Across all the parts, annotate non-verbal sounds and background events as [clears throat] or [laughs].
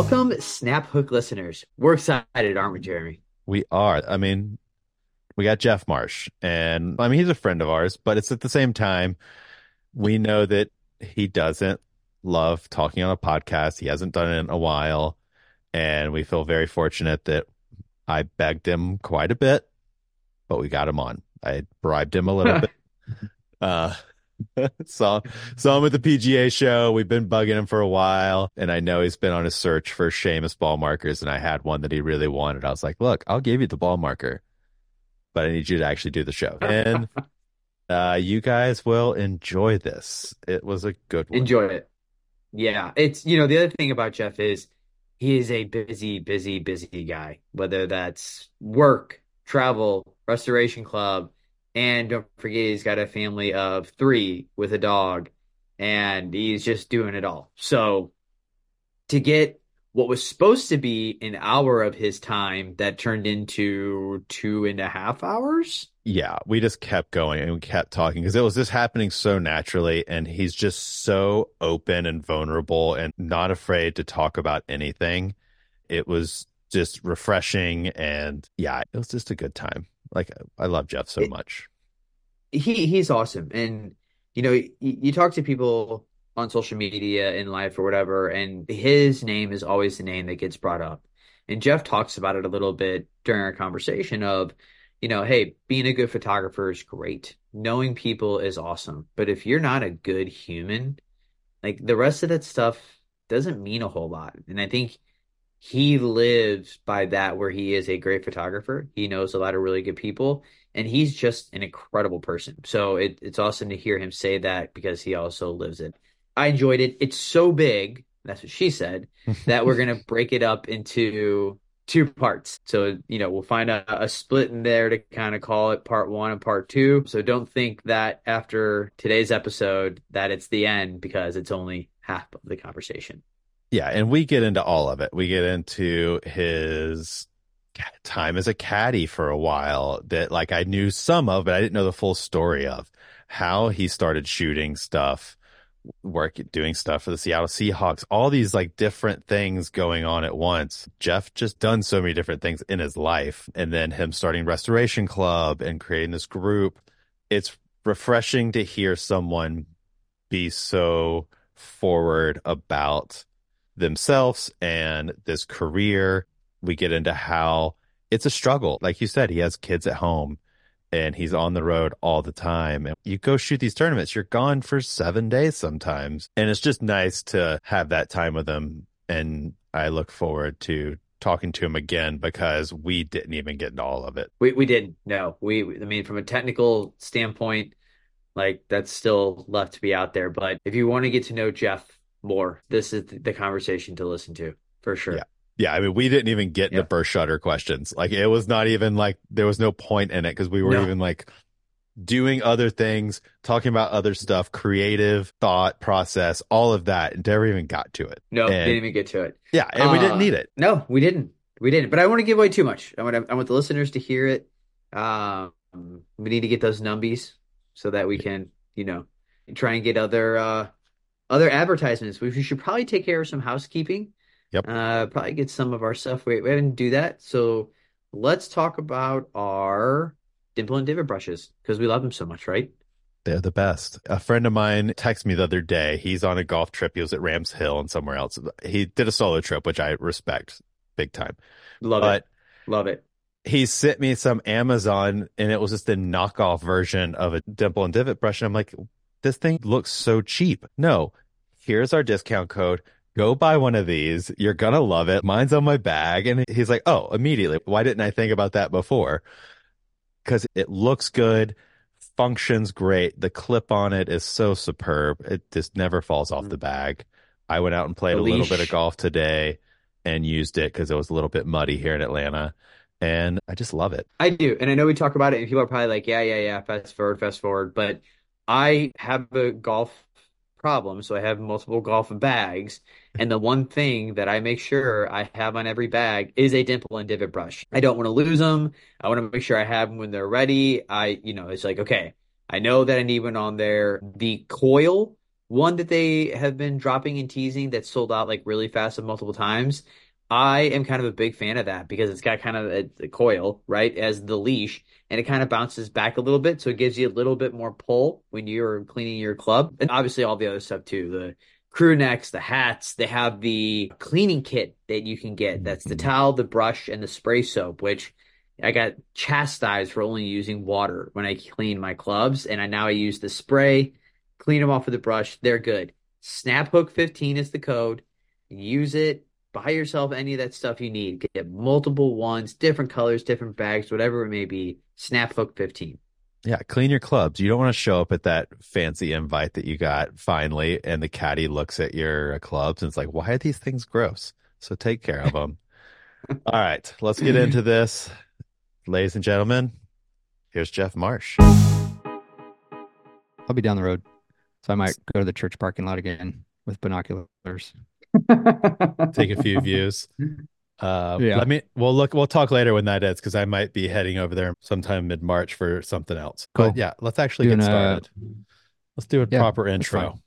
Welcome, Snap Hook listeners. We're excited, aren't we, Jeremy? We are. I mean, we got Jeff Marsh, and I mean, he's a friend of ours, but it's at the same time, we know that he doesn't love talking on a podcast. He hasn't done it in a while. And we feel very fortunate that I begged him quite a bit, but we got him on. I bribed him a little [laughs] bit. Uh, saw saw him at the PGA show. We've been bugging him for a while, and I know he's been on a search for Seamus ball markers. And I had one that he really wanted. I was like, "Look, I'll give you the ball marker, but I need you to actually do the show." And [laughs] uh, you guys will enjoy this. It was a good one. Enjoy it. Yeah, it's you know the other thing about Jeff is he is a busy, busy, busy guy. Whether that's work, travel, restoration club, and don't forget he's got a family of three with a dog, and he's just doing it all. So to get what was supposed to be an hour of his time that turned into two and a half hours yeah, we just kept going and we kept talking because it was just happening so naturally. And he's just so open and vulnerable and not afraid to talk about anything. It was just refreshing. And yeah, it was just a good time. Like, I love Jeff so much. He He's awesome. And, you know, you, you talk to people on social media in life or whatever, and his name is always the name that gets brought up. And Jeff talks about it a little bit during our conversation of, you know, hey, being a good photographer is great. Knowing people is awesome. But if you're not a good human, like the rest of that stuff doesn't mean a whole lot. And I think he lives by that where he is a great photographer. He knows a lot of really good people and he's just an incredible person. So it, it's awesome to hear him say that because he also lives it. I enjoyed it. It's so big. That's what she said. that we're going [laughs] to break it up into two parts. So, you know, we'll find a, a split in there to kind of call it part one and part two. So don't think that after today's episode that it's the end because it's only half of the conversation. Yeah. And we get into all of it. We get into his time as a caddy for a while that like I knew some of, but I didn't know the full story of how he started shooting stuff work doing stuff for the Seattle Seahawks, all these like different things going on at once. Jeff just done so many different things in his life. And then him starting Restoration Club and creating this group. It's refreshing to hear someone be so forward about themselves and this career. We get into how it's a struggle. Like you said, he has kids at home and he's on the road all the time. And you go shoot these tournaments, you're gone for seven days sometimes. And it's just nice to have that time with him. And I look forward to talking to him again because we didn't even get into all of it. We we didn't. No. We I mean from a technical standpoint, like that's still left to be out there. But if you want to get to know Jeff more, this is the conversation to listen to for sure. Yeah. Yeah, I mean, we didn't even get the first shutter questions. Like, it was not even like there was no point in it because we were no. even like doing other things, talking about other stuff, creative thought process, all of that, and never even got to it. No, and, didn't even get to it. Yeah, and uh, we didn't uh, need it. No, we didn't. We didn't. But I want to give away too much. I want I want the listeners to hear it. Um, we need to get those numbies so that we can, you know, try and get other uh other advertisements. We should probably take care of some housekeeping Yep. Uh, probably get some of our stuff. We, we haven't do that. So let's talk about our dimple and divot brushes because we love them so much, right? They're the best. A friend of mine texted me the other day. He's on a golf trip. He was at Rams Hill and somewhere else. He did a solo trip, which I respect big time. Love but it. Love it. He sent me some Amazon and it was just a knockoff version of a dimple and divot brush. And I'm like, this thing looks so cheap. No, here's our discount code go buy one of these. You're going to love it. Mine's on my bag. And he's like, oh, immediately. Why didn't I think about that before? Because it looks good, functions great. The clip on it is so superb. It just never falls off mm. the bag. I went out and played a little bit of golf today and used it because it was a little bit muddy here in Atlanta. And I just love it. I do. And I know we talk about it, and people are probably like, yeah, yeah, yeah, fast forward, fast forward. But I have a golf problem. So I have multiple golf bags. And the one thing that I make sure I have on every bag is a dimple and divot brush. I don't want to lose them. I want to make sure I have them when they're ready. I, you know, it's like, okay, I know that I need one on there. The coil one that they have been dropping and teasing that sold out like really fast and multiple times. I am kind of a big fan of that because it's got kind of a, a coil, right, as the leash, and it kind of bounces back a little bit, so it gives you a little bit more pull when you're cleaning your club, and obviously all the other stuff too. The crew necks, the hats, they have the cleaning kit that you can get. That's the mm-hmm. towel, the brush, and the spray soap, which I got chastised for only using water when I clean my clubs, and I now I use the spray, clean them off with the brush. They're good. Snaphook 15 is the code. Use it. Buy yourself any of that stuff you need. Get multiple ones, different colors, different bags, whatever it may be. Snaphook 15. Yeah, clean your clubs. You don't want to show up at that fancy invite that you got finally, and the caddy looks at your clubs and it's like, why are these things gross? So take care of them. [laughs] All right, let's get into this. Ladies and gentlemen, here's Jeff Marsh. I'll be down the road. So I might go to the church parking lot again with binoculars. [laughs] Take a few views. Uh, Yeah. Let me. We'll look. We'll talk later when that is because I might be heading over there sometime mid March for something else. Cool. But yeah, let's actually Doing get a- started. Let's do a Yeah, proper intro.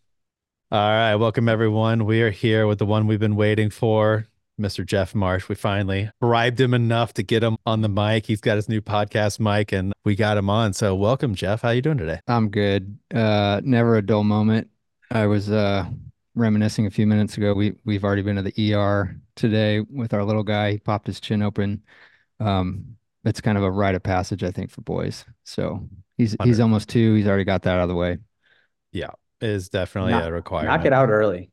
All right, welcome everyone. We are here with the one we've been waiting for, Mr. Jeff Marsh. We finally bribed him enough to get him on the mic. He's got his new podcast mic, and we got him on. So welcome, Jeff. How you doing today? I'm good. Uh, never a dull moment. I was uh reminiscing a few minutes ago. We we've already been to the ER today with our little guy. He popped his chin open. Um, it's kind of a rite of passage, I think, for boys. So he's he's almost two. He's already got that out of the way. Yeah, is definitely Knock- a requirement. Knock it out early.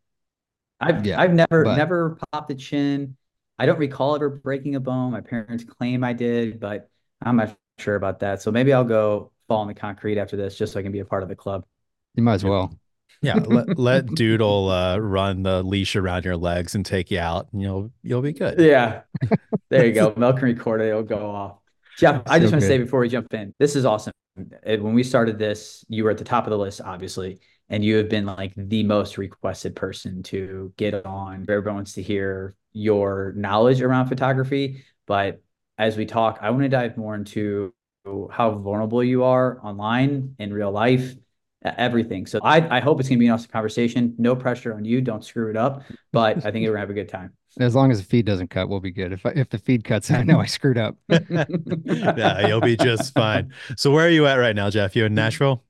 I've Yeah, I've never but- never popped a chin. I don't recall ever breaking a bone. My parents claim I did, but I'm not sure about that. So maybe I'll go fall in the concrete after this just so I can be a part of the club. You might as Yeah. well. Yeah, let, let Doodle uh, run the leash around your legs and take you out, and you'll you'll be good. Yeah. There you go. [laughs] Milk and recorder, it'll go off. Jeff, I So just want to say before we jump in, this is awesome. When we started this, you were at the top of the list, obviously, and you have been like the most requested person to get on. Everyone wants to hear your knowledge around photography. But as we talk, I want to dive more into how vulnerable you are online in real life, everything. So I, I hope it's going to be an awesome conversation. No pressure on you. Don't screw it up. But I think we're going to have a good time. [laughs] As long as the feed doesn't cut, we'll be good. If I, if the feed cuts, I know I screwed up. [laughs] yeah, you'll be just fine. So where are you at right now, Jeff? You in Nashville?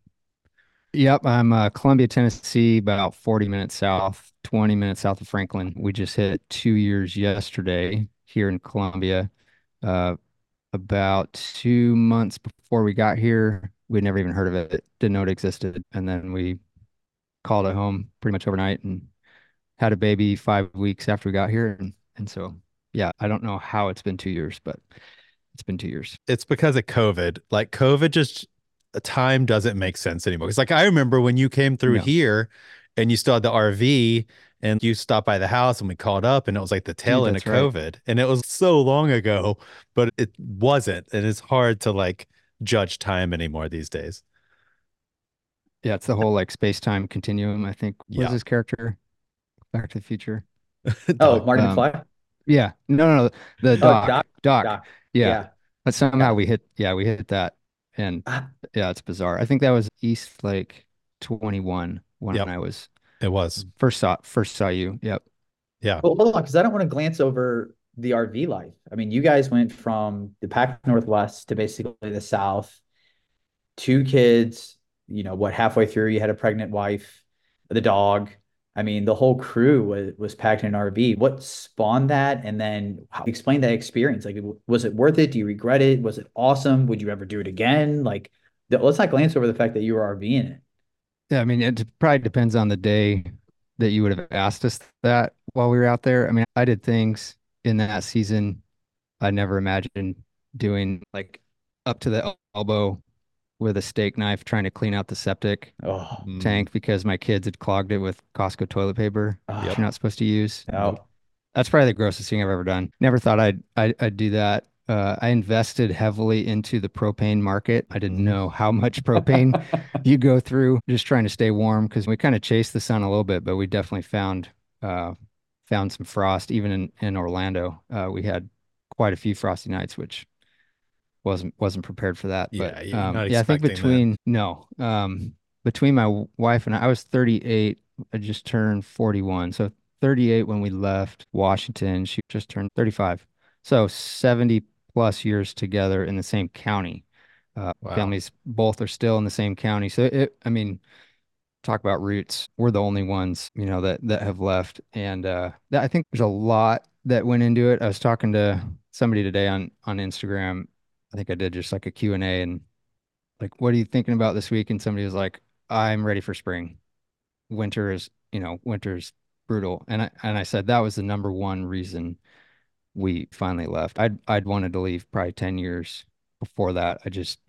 Yep, I'm uh, Columbia, Tennessee, about 40 minutes south, 20 minutes south of Franklin. We just hit two years yesterday here in Columbia. Uh, about two months before we got here, we'd never even heard of it, didn't know it existed. And then we called it home pretty much overnight and had a baby five weeks after we got here. And, and so, yeah, I don't know how it's been two years, but it's been two years. It's because of COVID. Like COVID just time doesn't make sense anymore. It's like I remember when you came through here and you still had the RV and you stopped by the house and we called up and it was like the tail mm, end of right. COVID. And it was so long ago, but it wasn't. And it's hard to like judge time anymore these days. Yeah, it's the whole like space-time continuum, I think. What Yeah. was his character? Back to the Future. [laughs] Oh, Doug, Marty Um, McFly? Yeah. No, no, no. The Oh, doc. Doc. Doc. Doc. Yeah. But somehow we hit yeah, we hit that. And Ah. yeah, it's bizarre. I think that was East Lake 21 when Yep. I was It was. first saw first saw you. Yep. Yeah. Well, hold on, because I don't want to glance over the RV life. I mean, you guys went from the Pacific Northwest to basically the South, two kids, you know, what, halfway through you had a pregnant wife, the dog. I mean, the whole crew was was packed in an RV. What spawned that? And then how, explain that experience. Like, was it worth it? Do you regret it? Was it awesome? Would you ever do it again? Like, let's not glance over the fact that you were RVing it. Yeah, I mean, it probably depends on the day that you would have asked us that while we were out there. I mean, I did things in that season I never imagined doing, like up to the elbow with a steak knife trying to clean out the septic Oh, tank because my kids had clogged it with Costco toilet paper, oh, which you're not supposed to use. no. That's probably the grossest thing I've ever done. Never thought I'd I'd, I'd do that. Uh, I invested heavily into the propane market. I didn't know how much propane [laughs] you go through just trying to stay warm because we kind of chased the sun a little bit, but we definitely found uh, found some frost even in in Orlando. Uh, we had quite a few frosty nights, which wasn't wasn't prepared for that. Yeah, But you're um, yeah, I think expecting that. between no, um, between my wife and I, I was 38 I just turned 41. So 38 when we left Washington. She just turned 35. So 70 plus years together in the same county. Uh, Wow. families both are still in the same county. So it, I mean, talk about roots. We're the only ones, you know, that that have left. And uh that, I think there's a lot that went into it. I was talking to somebody today on on Instagram. I think I did just like a Q and A and like, what are you thinking about this week? And somebody was like, I'm ready for spring. Winter is, you know, winter's brutal. And I and I said that was the number one reason we finally left. I'd I'd wanted to leave probably 10 years before that. I just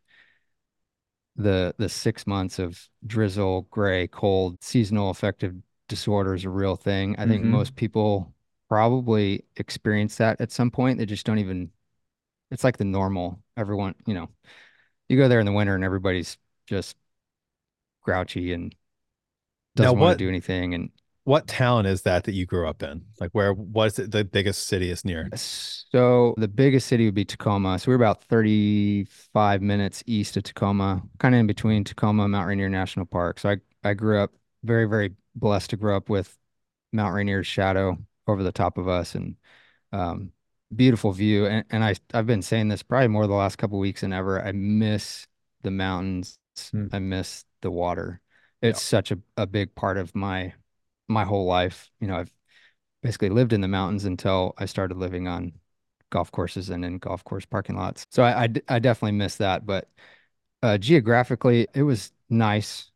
the the six months of drizzle, gray, cold, seasonal affective disorder is a real thing. I think Mhm. most people probably experience that at some point. They just don't even, it's like the normal. Everyone, you know, you go there in the winter and everybody's just grouchy and doesn't want what to do anything. And what town is that that you grew up in? Like where what's it, the biggest city is near? so the biggest city would be Tacoma. So we're about 35 minutes east of Tacoma, kind of in between Tacoma and Mount Rainier National Park. So I, I grew up very, very blessed to grow up with Mount Rainier's shadow over the top of us and um, beautiful view. And, and I, I've been saying this probably more the last couple weeks than ever. I miss the mountains. Hmm. I miss the water. It's such a, a big part of my my whole life. You know, I've basically lived in the mountains until I started living on golf courses and in golf course parking lots. So I, I, definitely miss that. But uh, geographically, it was nice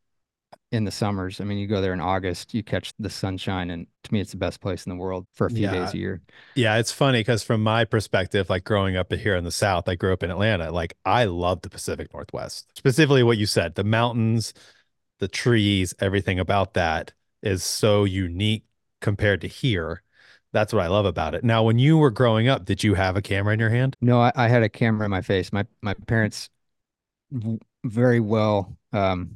in the summers. I mean, you go there in August, you catch the sunshine, and to me, it's the best place in the world for a few Yeah. days a year. Yeah, it's funny because from my perspective, like growing up here in the South, I grew up in Atlanta. Like I love the Pacific Northwest, specifically what you said, the mountains, the trees, everything about that is so unique compared to here. That's what I love about it. Now, when you were growing up, did you have a camera in your hand? No, I, I had a camera in my face. My my parents very well um,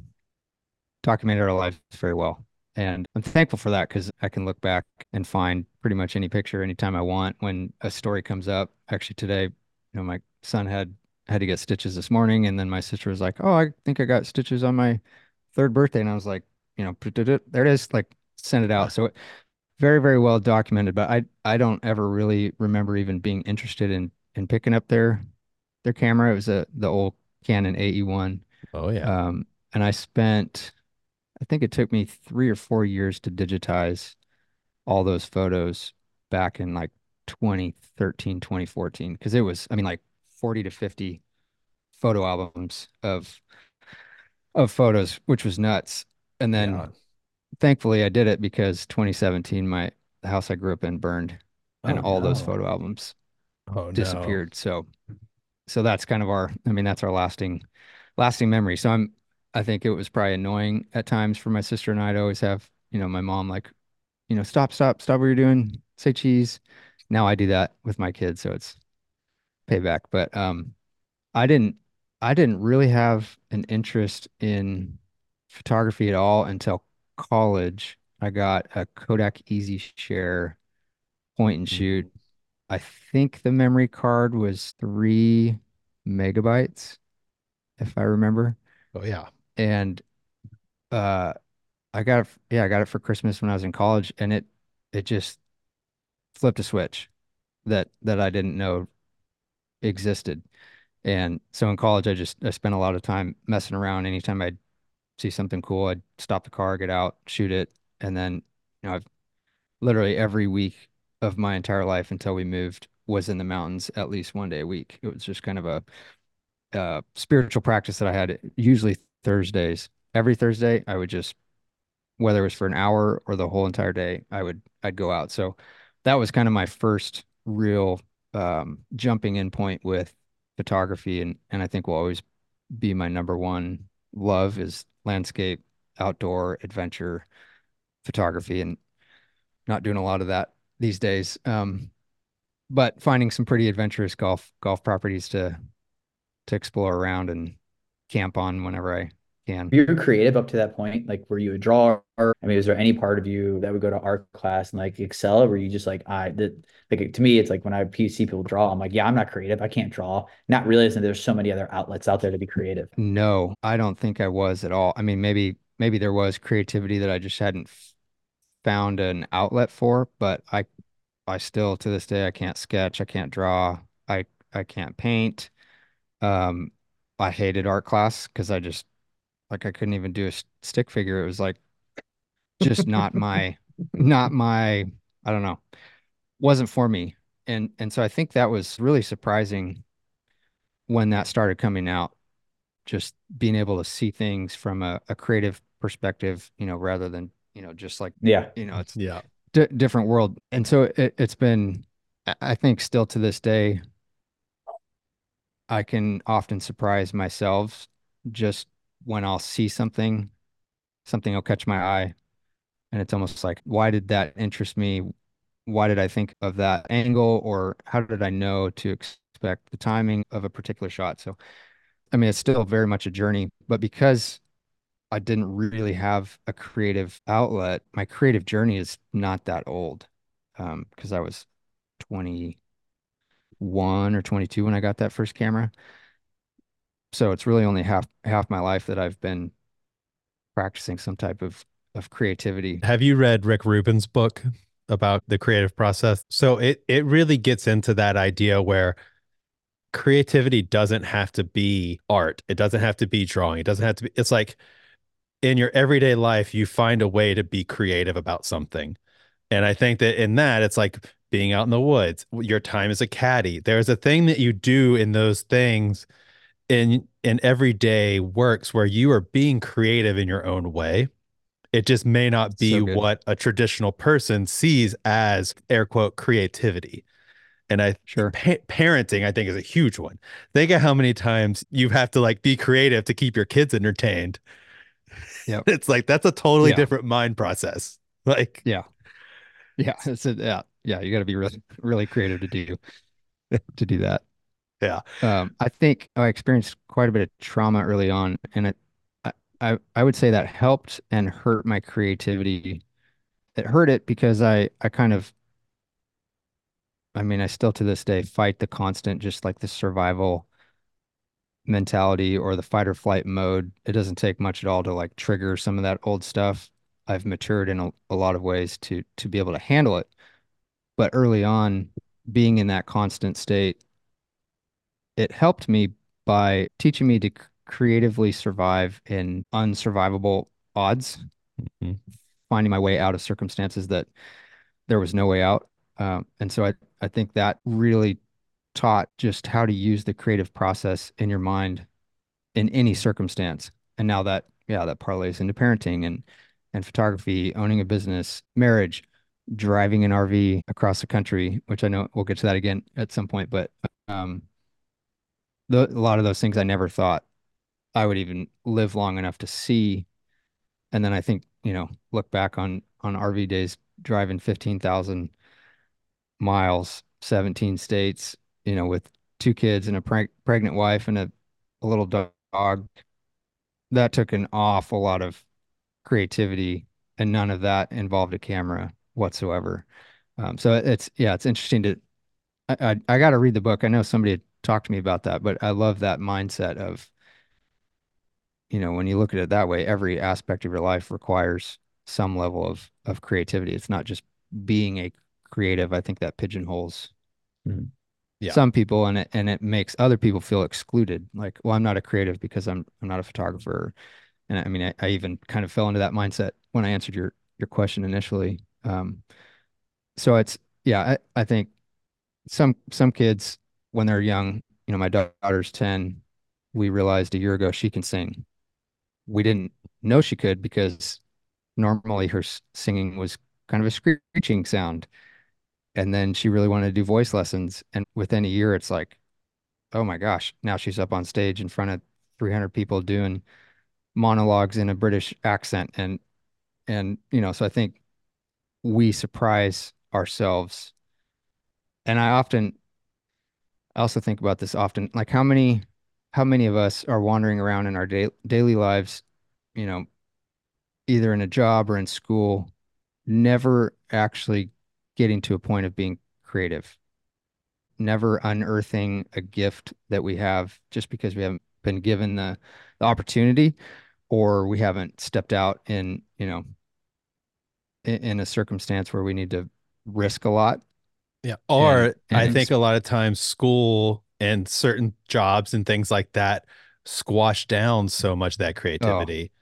documented our lives very well. And I'm thankful for that because I can look back and find pretty much any picture anytime I want when a story comes up. Actually, today, you know, my son had had to get stitches this morning, and then my sister was like, "Oh, I think I got stitches on my third birthday," and I was like, "You know, there it is." Like, send it out. So very, very well documented. But I I don't ever really remember even being interested in in picking up their their camera. It was a the old Canon AE1. Oh yeah. Um, and I spent, I think it took me three or four years to digitize all those photos back in like 2013, 2014. Because it was, I mean, like 40 to 50 photo albums of of photos, which was nuts. And then Yeah. thankfully I did it because 2017, my the house I grew up in burned and Oh, all those photo albums Oh no. disappeared. So so that's kind of our I mean that's our lasting lasting memory. So I'm I think it was probably annoying at times for my sister and I to always have, you know, my mom like, you know, stop, stop, stop what you're doing, say cheese. Now I do that with my kids, so it's payback. But um I didn't I didn't really have an interest in photography at all until college. I got a Kodak Easy Share point and shoot. I think the memory card was three megabytes, if I remember. Oh yeah. And uh I got it, yeah, I got it for Christmas when I was in college and it it just flipped a switch that that I didn't know existed. And so in college I just I spent a lot of time messing around. Anytime I'd see something cool, I'd stop the car, get out, shoot it, and then you know I've literally every week of my entire life until we moved was in the mountains at least one day a week. It was just kind of a spiritual practice that I had usually Thursdays. Every Thursday, I would just, whether it was for an hour or the whole entire day, I would I'd go out. So that was kind of my first real um, jumping in point with photography, and and I think will always be my number one love is landscape, outdoor, adventure photography, and not doing a lot of that these days. Um, but finding some pretty adventurous golf golf properties to to explore around and camp on whenever I Were you creative up to that point? Like, were you a drawer? I mean, was there any part of you that would go to art class and like excel? Or were you just like, I did, like, to me, it's like when I see people draw, I'm like, yeah, I'm not creative. I can't draw. Not realizing there's so many other outlets out there to be creative. No, I don't think I was at all. I mean, maybe maybe there was creativity that I just hadn't found an outlet for, but I I still to this day I can't sketch, I can't draw, I I can't paint. Um, I hated art class because I just like I couldn't even do a stick figure. It was like just not my not my I don't know, wasn't for me. And and so I think that was really surprising when that started coming out, just being able to see things from a, a creative perspective, you know, rather than, you know, just like, Yeah. you know, it's Yeah. d different world. And so it, it's been, I think still to this day, I can often surprise myself just when I'll see something, something will catch my eye. And it's almost like, why did that interest me? Why did I think of that angle? Or how did I know to expect the timing of a particular shot? So, I mean, it's still very much a journey, but because I didn't really have a creative outlet, my creative journey is not that old. Um, because I was 21 or 22 when I got that first camera. So it's really only half half my life that I've been practicing some type of of creativity. Have you read Rick Rubin's book about the creative process? So it it really gets into that idea where creativity doesn't have to be art. It doesn't have to be drawing. It doesn't have to be it's like in your everyday life you find a way to be creative about something. And I think that in that it's like being out in the woods, your time as a caddy. There's a thing that you do in those things in in everyday works where you are being creative in your own way. It just may not be So what a traditional person sees as air quote creativity. And I Sure. pa- parenting, I think, is a huge one. Think of how many times you have to like be creative to keep your kids entertained. Yep. [laughs] It's like that's a totally Yeah. different mind process. [laughs] Like, Yeah. Yeah. [laughs] It's a, yeah. Yeah. You got to be really, really creative to do, to do that. Yeah. Um, I think I experienced quite a bit of trauma early on, and it, I, I, would say that helped and hurt my creativity. It hurt it because I, I kind of, I mean, I still to this day fight the constant, just like the survival mentality or the fight or flight mode. It doesn't take much at all to like trigger some of that old stuff. I've matured in a, a lot of ways to to be able to handle it. But early on, being in that constant state, it helped me by teaching me to creatively survive in unsurvivable odds, Mhm. finding my way out of circumstances that there was no way out. Um, and so I, I think that really taught just how to use the creative process in your mind in any circumstance. And now that, yeah, that parlays into parenting and and photography, owning a business, marriage, driving an RV across the country, which I know we'll get to that again at some point, but um, the, a lot of those things I never thought I would even live long enough to see. And then I think, you know, look back on on RV days driving 15,000 miles, 17 states, you know, with two kids and a preg pregnant wife and a, a little dog. That took an awful lot of creativity, and none of that involved a camera whatsoever. Um, so it's yeah, it's interesting to. I I, I got to read the book. I know somebody talked to me about that, but I love that mindset of, you know, when you look at it that way, every aspect of your life requires some level of of creativity. It's not just being a creative. I think that pigeonholes Yeah. some people and it and it makes other people feel excluded. Like, well, I'm not a creative because I'm I'm not a photographer. And I mean, I, I even kind of fell into that mindset when I answered your your question initially. Um, so it's yeah, I, I think some some kids when they're young, you know, my daughter's 10, we realized a year ago she can sing. We didn't know she could because normally her singing was kind of a screeching sound. And then she really wanted to do voice lessons. And within a year, it's like, oh my gosh, now she's up on stage in front of 300 people doing monologues in a British accent. And, and, you know, so I think we surprise ourselves. And I often, I also think about this often, like how many, how many of us are wandering around in our da daily lives, you know, either in a job or in school, never actually getting to a point of being creative, never unearthing a gift that we have just because we haven't been given the, the opportunity or we haven't stepped out in, you know, in, in a circumstance where we need to risk a lot. Yeah. Or And I think a lot of times school and certain jobs and things like that squash down so much of that oh creativity.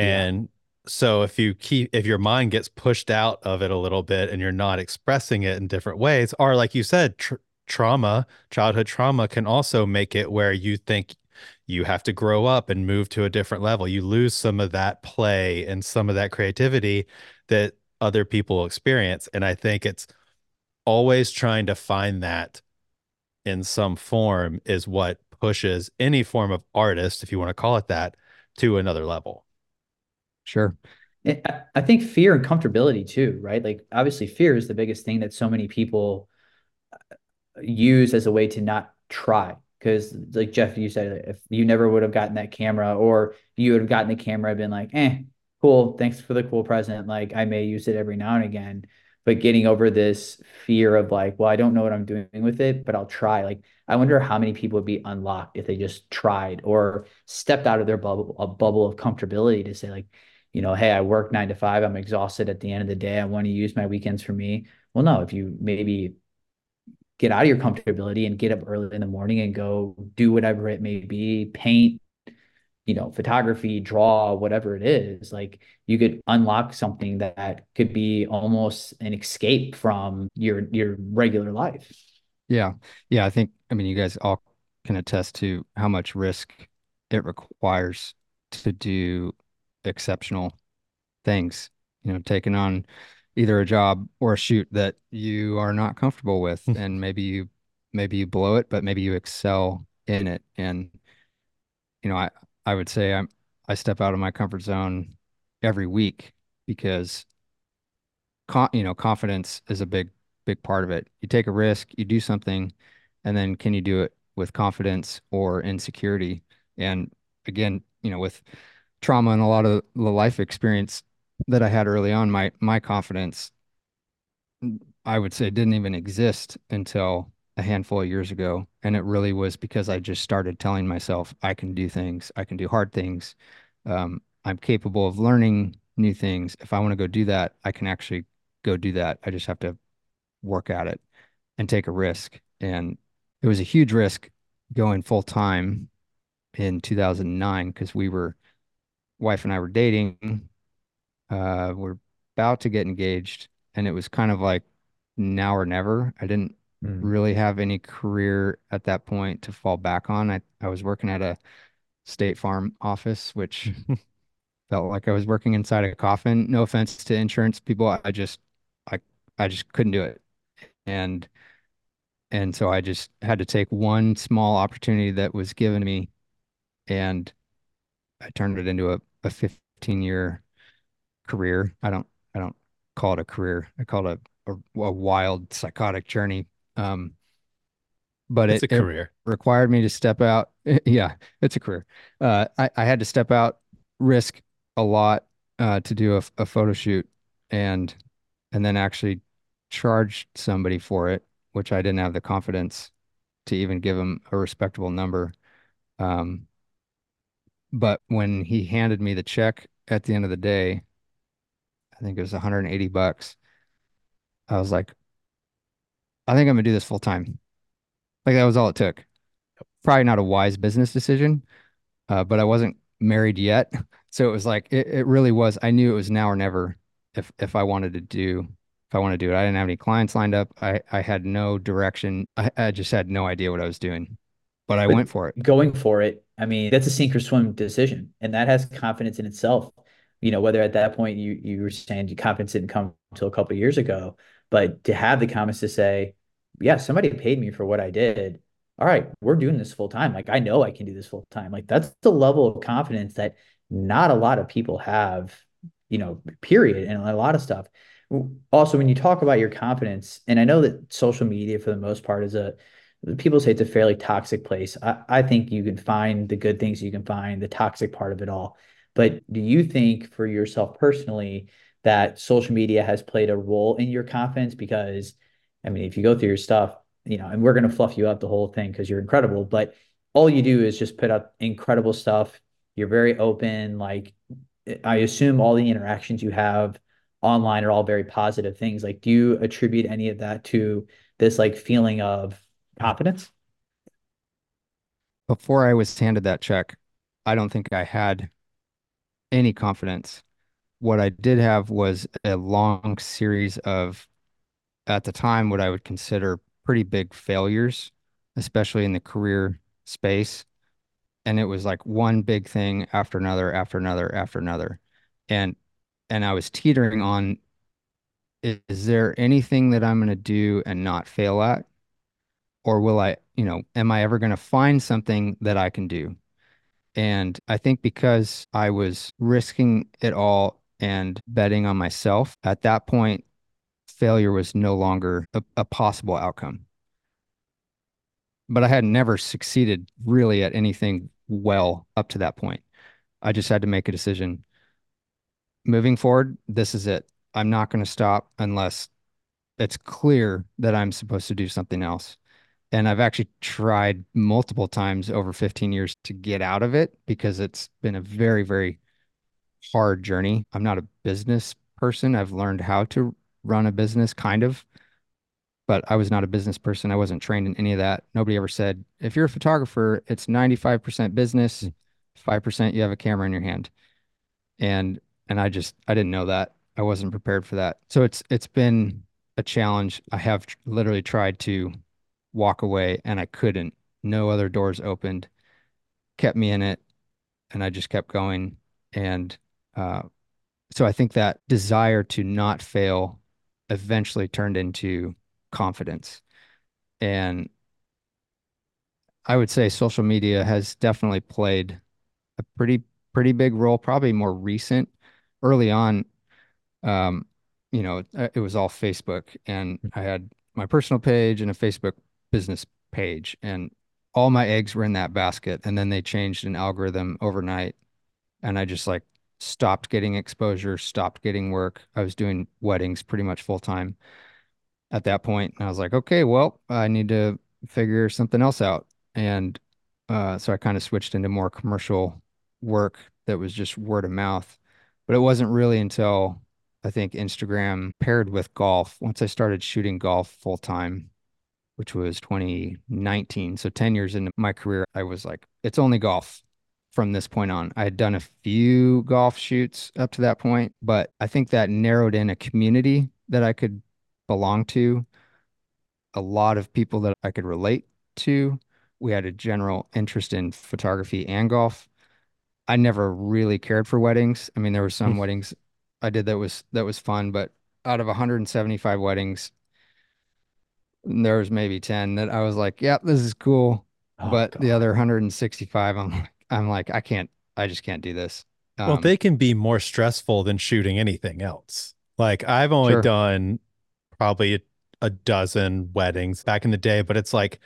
yeah, And so if you keep if your mind gets pushed out of it a little bit and you're not expressing it in different ways, or like you said, tr trauma, childhood trauma can also make it where you think you have to grow up and move to a different level. You lose some of that play and some of that creativity that other people experience. And I think it's always trying to find that in some form is what pushes any form of artist, if you want to call it that, to another level. sure. I I think fear and comfortability too, right? Like obviously fear is the biggest thing that so many people use as a way to not try. Because like Jeff, you said, if you never would have gotten that camera, or you would have gotten the camera, been like, eh, cool, thanks for the cool present. Like I may use it every now and again. But getting over this fear of like, well, I don't know what I'm doing with it, but I'll try. Like, I wonder how many people would be unlocked if they just tried or stepped out of their bubble, a bubble of comfortability to say, like, you know, hey, I work nine to five. I'm exhausted at the end of the day. I want to use my weekends for me. Well, no, if you maybe get out of your comfortability and get up early in the morning and go do whatever it may be, paint, you know, photography, draw, whatever it is, like you could unlock something that could be almost an escape from your your regular life. Yeah. Yeah. I think, I mean, you guys all can attest to how much risk it requires to do exceptional things, you know, taking on either a job or a shoot that you are not comfortable with. [laughs] And maybe you, maybe you blow it, but maybe you excel in it. And, you know, I, I would say I'm, I step out of my comfort zone every week because con you know, confidence is a big, big part of it. You take a risk, you do something, and then can you do it with confidence or insecurity? And again, you know, with trauma and a lot of the life experience that I had early on, my my confidence, I would say, didn't even exist until a handful of years ago. And it really was because I just started telling myself I can do things, I can do hard things. Um, I'm capable of learning new things. If I want to go do that, I can actually go do that. I just have to work at it and take a risk. And it was a huge risk going full time in 2009 because we were, wife and I were dating. Uh, we're about to get engaged, and it was kind of like now or never. I didn't Mm. really have any career at that point to fall back on. I, I was working at a State Farm office, which [laughs] felt like I was working inside a coffin. No offense to insurance people. I just I I just couldn't do it. And and so I just had to take one small opportunity that was given me and I turned it into a, a 15 year career. I don't I don't call it a career. I call it a, a, a wild psychotic journey. Um, but It's it, a it career. required me to step out. [laughs] Yeah, it's a career. Uh, I, I had to step out, risk a lot uh, to do a, a photo shoot, and and then actually charge somebody for it, which I didn't have the confidence to even give him a respectable number. Um, but when he handed me the check at the end of the day, I think it was 180 bucks. I was like, I think I'm gonna do this full time. Like that was all it took. Probably not a wise business decision, uh, but I wasn't married yet. [laughs] So it was like it, it really was. I knew it was now or never if if I wanted to do if I want to do it. I didn't have any clients lined up. I I had no direction. I, I just had no idea what I was doing, but I But went for it. going for it, I mean, that's a sink or swim decision, and that has confidence in itself. You know, whether at that point you you were saying your confidence didn't come until a couple of years ago, but to have the confidence to say, yeah, somebody paid me for what I did. All right, we're doing this full time. Like I know I can do this full time. Like that's the level of confidence that not a lot of people have, you know, period, and a lot of stuff. Also, when you talk about your confidence, and I know that social media for the most part is a people say it's a fairly toxic place. I, I think you can find the good things you can find, the toxic part of it all. But do you think for yourself personally that social media has played a role in your confidence? Because, I mean, if you go through your stuff, you know, and we're going to fluff you up the whole thing because you're incredible, but all you do is just put up incredible stuff. You're very open. Like, I assume all the interactions you have online are all very positive things. Like, do you attribute any of that to this like feeling of confidence? Before I was handed that check, I don't think I had any confidence. What I did have was a long series of, at the time, what I would consider pretty big failures, especially in the career space. And it was like one big thing after another, after another, after another. And and I was teetering on, is, there anything that I'm going to do and not fail at? Or will I, you know, am I ever going to find something that I can do? And I think because I was risking it all and betting on myself, at that point, failure was no longer a, a possible outcome. But I had never succeeded really at anything well up to that point. I just had to make a decision. Moving forward, this is it. I'm not going to stop unless it's clear that I'm supposed to do something else. And I've actually tried multiple times over 15 years to get out of it because it's been a very, very hard journey. I'm not a business person. I've learned how to run a business kind of, but I was not a business person. I wasn't trained in any of that. Nobody ever said, if you're a photographer, it's 95% business, 5% you have a camera in your hand. And and I just I didn't know that. I wasn't prepared for that. So it's it's been a challenge. I have tr- literally tried to walk away and I couldn't. No other doors opened, kept me in it, and I just kept going. And uh, so I think that desire to not fail eventually turned into confidence. And I would say social media has definitely played a pretty pretty big role, probably more recent. Early on, um, you know, it, it was all Facebook, and I had my personal page and a Facebook business page, and all my eggs were in that basket. And then they changed an algorithm overnight, and I just like stopped getting exposure, stopped getting work. I was doing weddings pretty much full time at that point, and I was like, okay, well, I need to figure something else out. And uh, so I kind of switched into more commercial work that was just word of mouth. But it wasn't really until I think Instagram paired with golf, once I started shooting golf full time, which was 2019. So 10 years into my career, I was like, it's only golf from this point on. I had done a few golf shoots up to that point, but I think that narrowed in a community that I could belong to, a lot of people that I could relate to. We had a general interest in photography and golf. I never really cared for weddings. I mean, there were some hmm. weddings I did that was that was fun, but out of 175 weddings, there was maybe 10 that I was like, "Yep, this is cool." Oh But the other 165, I'm like, I'm like, I can't, I just can't do this. Well, Um, they can be more stressful than shooting anything else. Like I've only Sure. done probably a, a dozen weddings back in the day, but it's like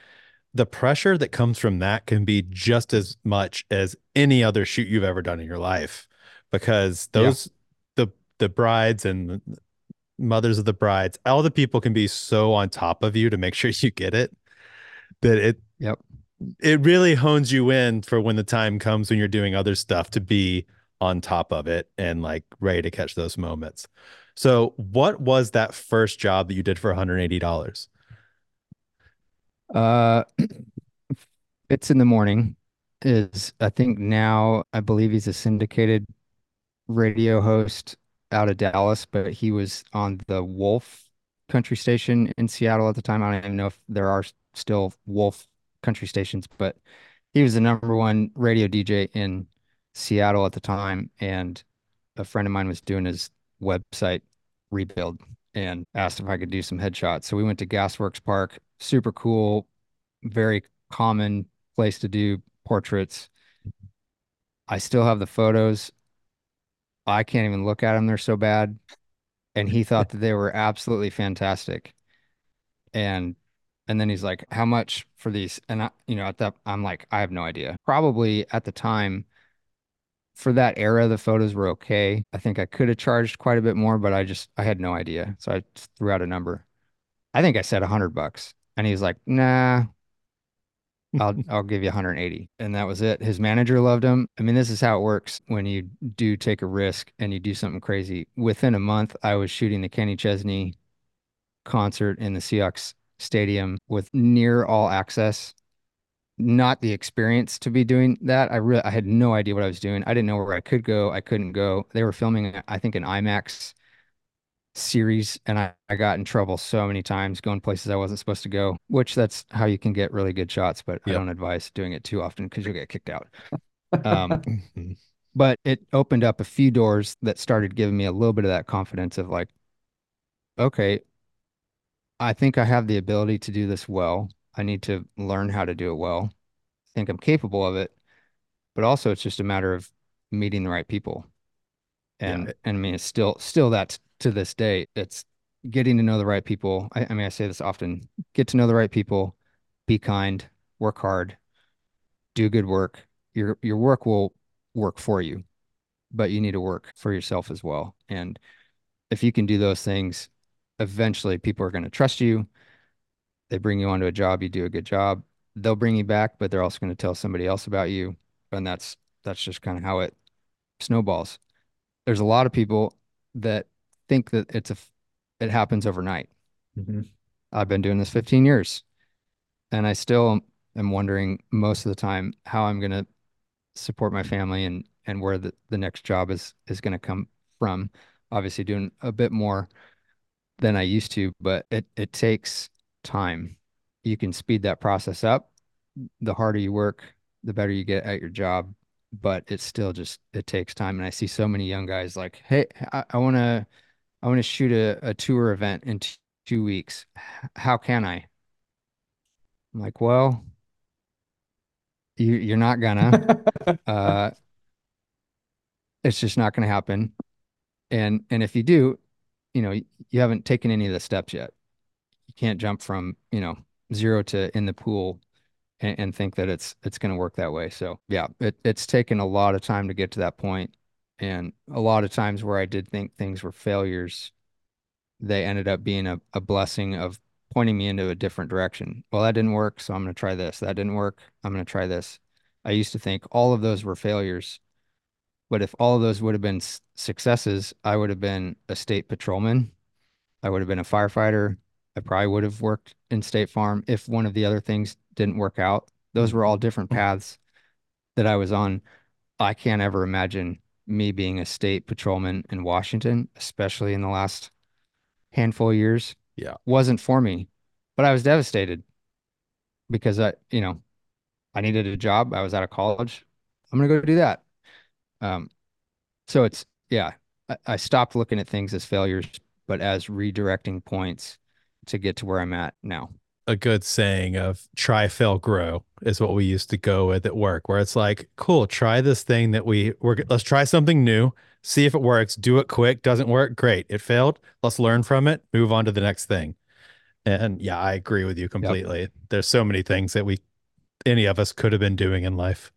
the pressure that comes from that can be just as much as any other shoot you've ever done in your life because Yeah. those the the brides and mothers of the brides, all the people can be so on top of you to make sure [laughs] you get it that it Yep. It really hones you in for when the time comes when you're doing other stuff to be on top of it and like ready to catch those moments. So, what was that first job that you did for $180? Uh, [clears throat] It's in the morning is I think now I believe he's a syndicated radio host out of Dallas, but he was on the Wolf country station in Seattle at the time. I don't even know if there are still Wolf country stations, but he was the number one radio DJ in Seattle at the time. And a friend of mine was doing his website rebuild and asked if I could do some headshots. So we went to Gasworks Park, super cool, very common place to do portraits. I still have the photos. I can't even look at them. They're so bad. And he thought that they were absolutely fantastic. And and then he's like, "How much for these?" And I, you know, at that I'm like, "I have no idea." Probably at the time for that era, the photos were okay. I think I could have charged quite a bit more, but I just I had no idea. So I threw out a number. I think I said a hundred bucks. And he's like, "Nah." I'll [laughs] I'll give you 180. And that was it. His manager loved him. I mean, this is how it works when you do take a risk and you do something crazy. Within a month, I was shooting the Kenny Chesney concert in the Seahawks stadium with near all access. Not the experience to be doing that. I really I had no idea what I was doing. I didn't know where I could go. I couldn't go. They were filming, I think, an IMAX series and I, I got in trouble so many times going places I wasn't supposed to go, which that's how you can get really good shots, but I don't advise doing it too often because you'll get kicked out. [laughs] Um, but it opened up a few doors that started giving me a little bit of that confidence of like, okay, I think I have the ability to do this well. I need to learn how to do it well. I think I'm capable of it, but also it's just a matter of meeting the right people. Yeah. And and I mean it's still still that to this day. It's getting to know the right people. I, I mean I say this often, get to know the right people, be kind, work hard, do good work. Your your work will work for you, but you need to work for yourself as well. And if you can do those things, eventually people are going to trust you. They bring you onto a job, you do a good job. They'll bring you back, but they're also going to tell somebody else about you. And that's that's just kind of how it snowballs. There's a lot of people that think that it's a it happens overnight. Mhm. I've been doing this 15 years and I still am wondering most of the time how I'm going to support my family and and where the, the next job is is going to come from. Obviously doing a bit more than I used to, but it it takes time. You can speed that process up. The harder you work, the better you get at your job, but it's still just it takes time. And I see so many young guys like, "Hey, I, I want to I want to shoot a, a tour event in t two weeks. How can I?" I'm like, "Well, you you're not gonna. [laughs] Uh, it's just not gonna happen. And and if you do, you know, you haven't taken any of the steps yet. You can't jump from, you know, zero to in the pool and, and think that it's it's going to work that way. So yeah, it, it's taken a lot of time to get to that point, and a lot of times where I did think things were failures, they ended up being a, a blessing of pointing me into a different direction. Well, that didn't work, so I'm going to try this. That didn't work. I'm going to try this. I used to think all of those were failures, but if all of those would have been successes, I would have been a state patrolman. I would have been a firefighter. I probably would have worked in State Farm if one of the other things didn't work out. Those were all different mm-hmm. paths that I was on. I can't ever imagine me being a state patrolman in Washington, especially in the last handful of years. Yeah. Wasn't for me, but I was devastated because I, you know, I needed a job. I was out of college. I'm gonna go do that. Um, so it's yeah, I, I stopped looking at things as failures, but as redirecting points to get to where I'm at now. a good saying of try fail grow is what we used to go with at work where it's like cool try this thing that we we're let's try something new see if it works do it quick doesn't work great it failed let's learn from it move on to the next thing. And yeah i agree with you completely. There's so many things that we any of us could have been doing in life.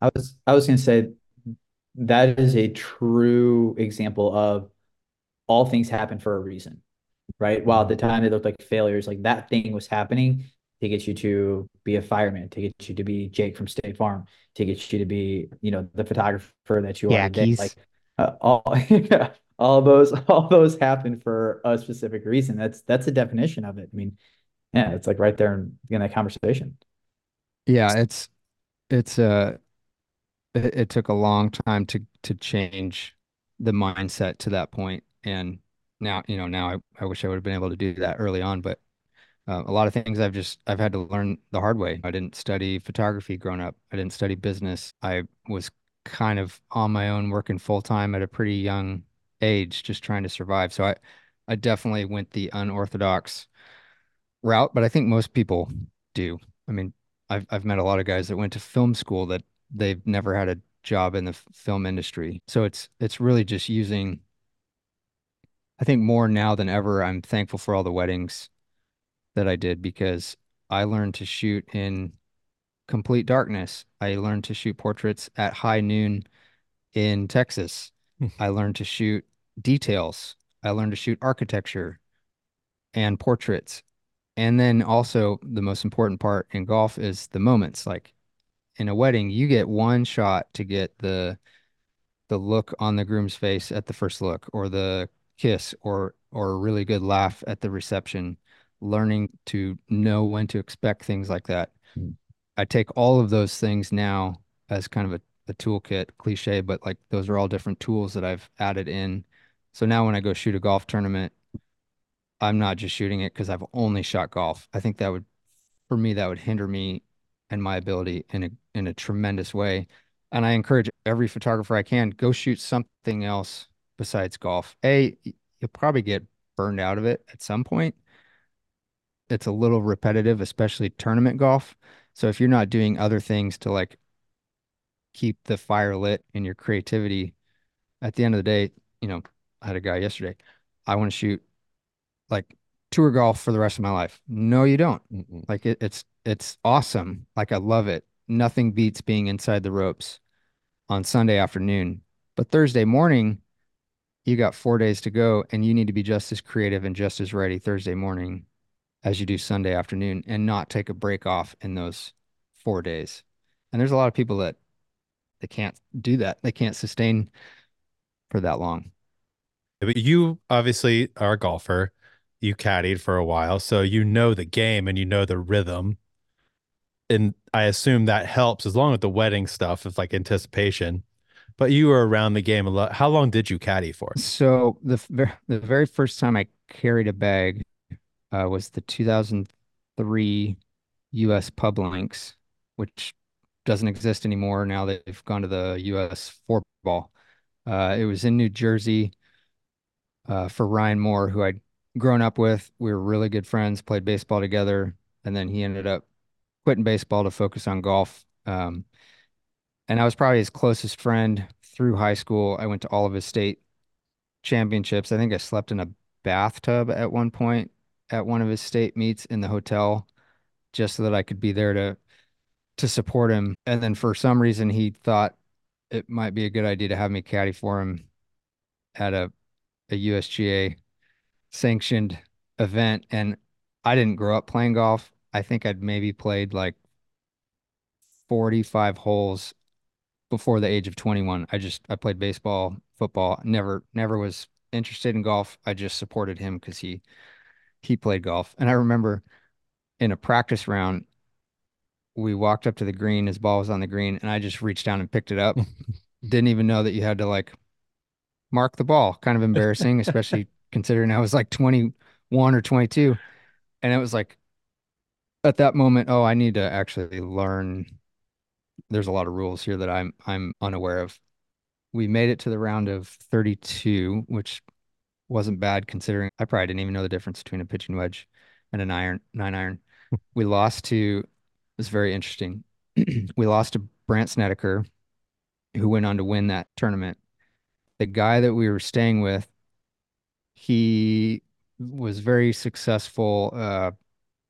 I was I was gonna say that is a true example of all things happen for a reason, right? While at the time it looked like failures, like that thing was happening to get you to be a fireman, to get you to be Jake from State Farm, to get you to be, you know, the photographer that you Yeah, are today. Keith. Like uh, all [laughs] all those all those happen for a specific reason. That's that's a definition of it. I mean, yeah, it's like right there in, in that conversation. Yeah, it's it's uh it, it took a long time to to change the mindset to that. And now, you know, now I, I wish I would have been able to do that early on, but uh, a lot of things I've just I've had to learn the hard way. I didn't study photography growing up. I didn't study business. I was kind of on my own working full time at a pretty young age, just trying to survive. So I I definitely went the unorthodox route, but I think most people do. I mean, I've I've met a lot of guys that went to film school that they've never had a job in the film industry. So it's it's really just using I think more now than ever, I'm thankful for all the weddings that I did because I learned to shoot in complete darkness. I learned to shoot portraits at high noon in Texas. [laughs] I learned to shoot details. I learned to shoot architecture and portraits And then also the most important part in golf is the moments. Like in a wedding, you get one shot to get the the look on the groom's face at the first look or the kiss or or a really good laugh at the reception, learning to know when to expect things like that. Mm. I take all of those things now as kind of a, a toolkit cliche, but like those are all different tools that I've added in. So now when I go shoot a golf tournament, I'm not just shooting it because I've only shot golf. I think that would, for me, that would hinder me and my ability in a in a tremendous way. And I encourage every photographer I can go shoot something else besides golf. A, you'll probably get burned out of it at some point. It's a little repetitive, especially tournament golf. So if you're not doing other things to like keep the fire lit in your creativity, at the end of the day, you know, I had a guy yesterday. I want to shoot like tour golf for the rest of my life. No, you don't. Mm-mm. Like it, it's it's awesome. Like I love it. Nothing beats being inside the ropes on Sunday afternoon. But Thursday morning, you got four days to go, and you need to be just as creative and just as ready Thursday morning as you do Sunday afternoon, and not take a break off in those four days. And there's a lot of people that they can't do that. They can't sustain for that long. But you obviously are a golfer. You caddied for a while, so you know the game and you know the rhythm. And I assume that helps as long as the wedding stuff is like anticipation. But you were around the game a lot. How long did you caddy for? So the the very first time I carried a bag uh, was the 2003 U.S. Pub Links, which doesn't exist anymore. Now they've gone to the U.S. four ball. Uh, it was in New Jersey uh, for Ryan Moore, who I'd grown up with. We were really good friends, played baseball together, and then he ended up quitting baseball to focus on golf. Um, and I was probably his closest friend through high school. I went to all of his state championships. I think I slept in a bathtub at one point at one of his state meets in the hotel just so that I could be there to to support him. And then for some reason he thought it might be a good idea to have me caddy for him at a a USGA sanctioned event. And I didn't grow up playing golf. I think I'd maybe played like 45 holes before the age of 21. I just I played baseball, football, never never was interested in golf. I just supported him because he he played golf. And I remember in a practice round, we walked up to the green, his ball was on the green, and I just reached down and picked it up. [laughs] Didn't even know that you had to like mark the ball. Kind of embarrassing, especially [laughs] considering I was like 21 or 22. And it was like at that moment, oh, I need to actually learn. There's a lot of rules here that I'm I'm unaware of. We made it to the round of 32, which wasn't bad considering I probably didn't even know the difference between a pitching wedge and an iron nine iron. [laughs] we lost to it was very interesting. [clears throat] we lost to Brandt Snedeker, who went on to win that tournament. The guy that we were staying with, he was very successful uh,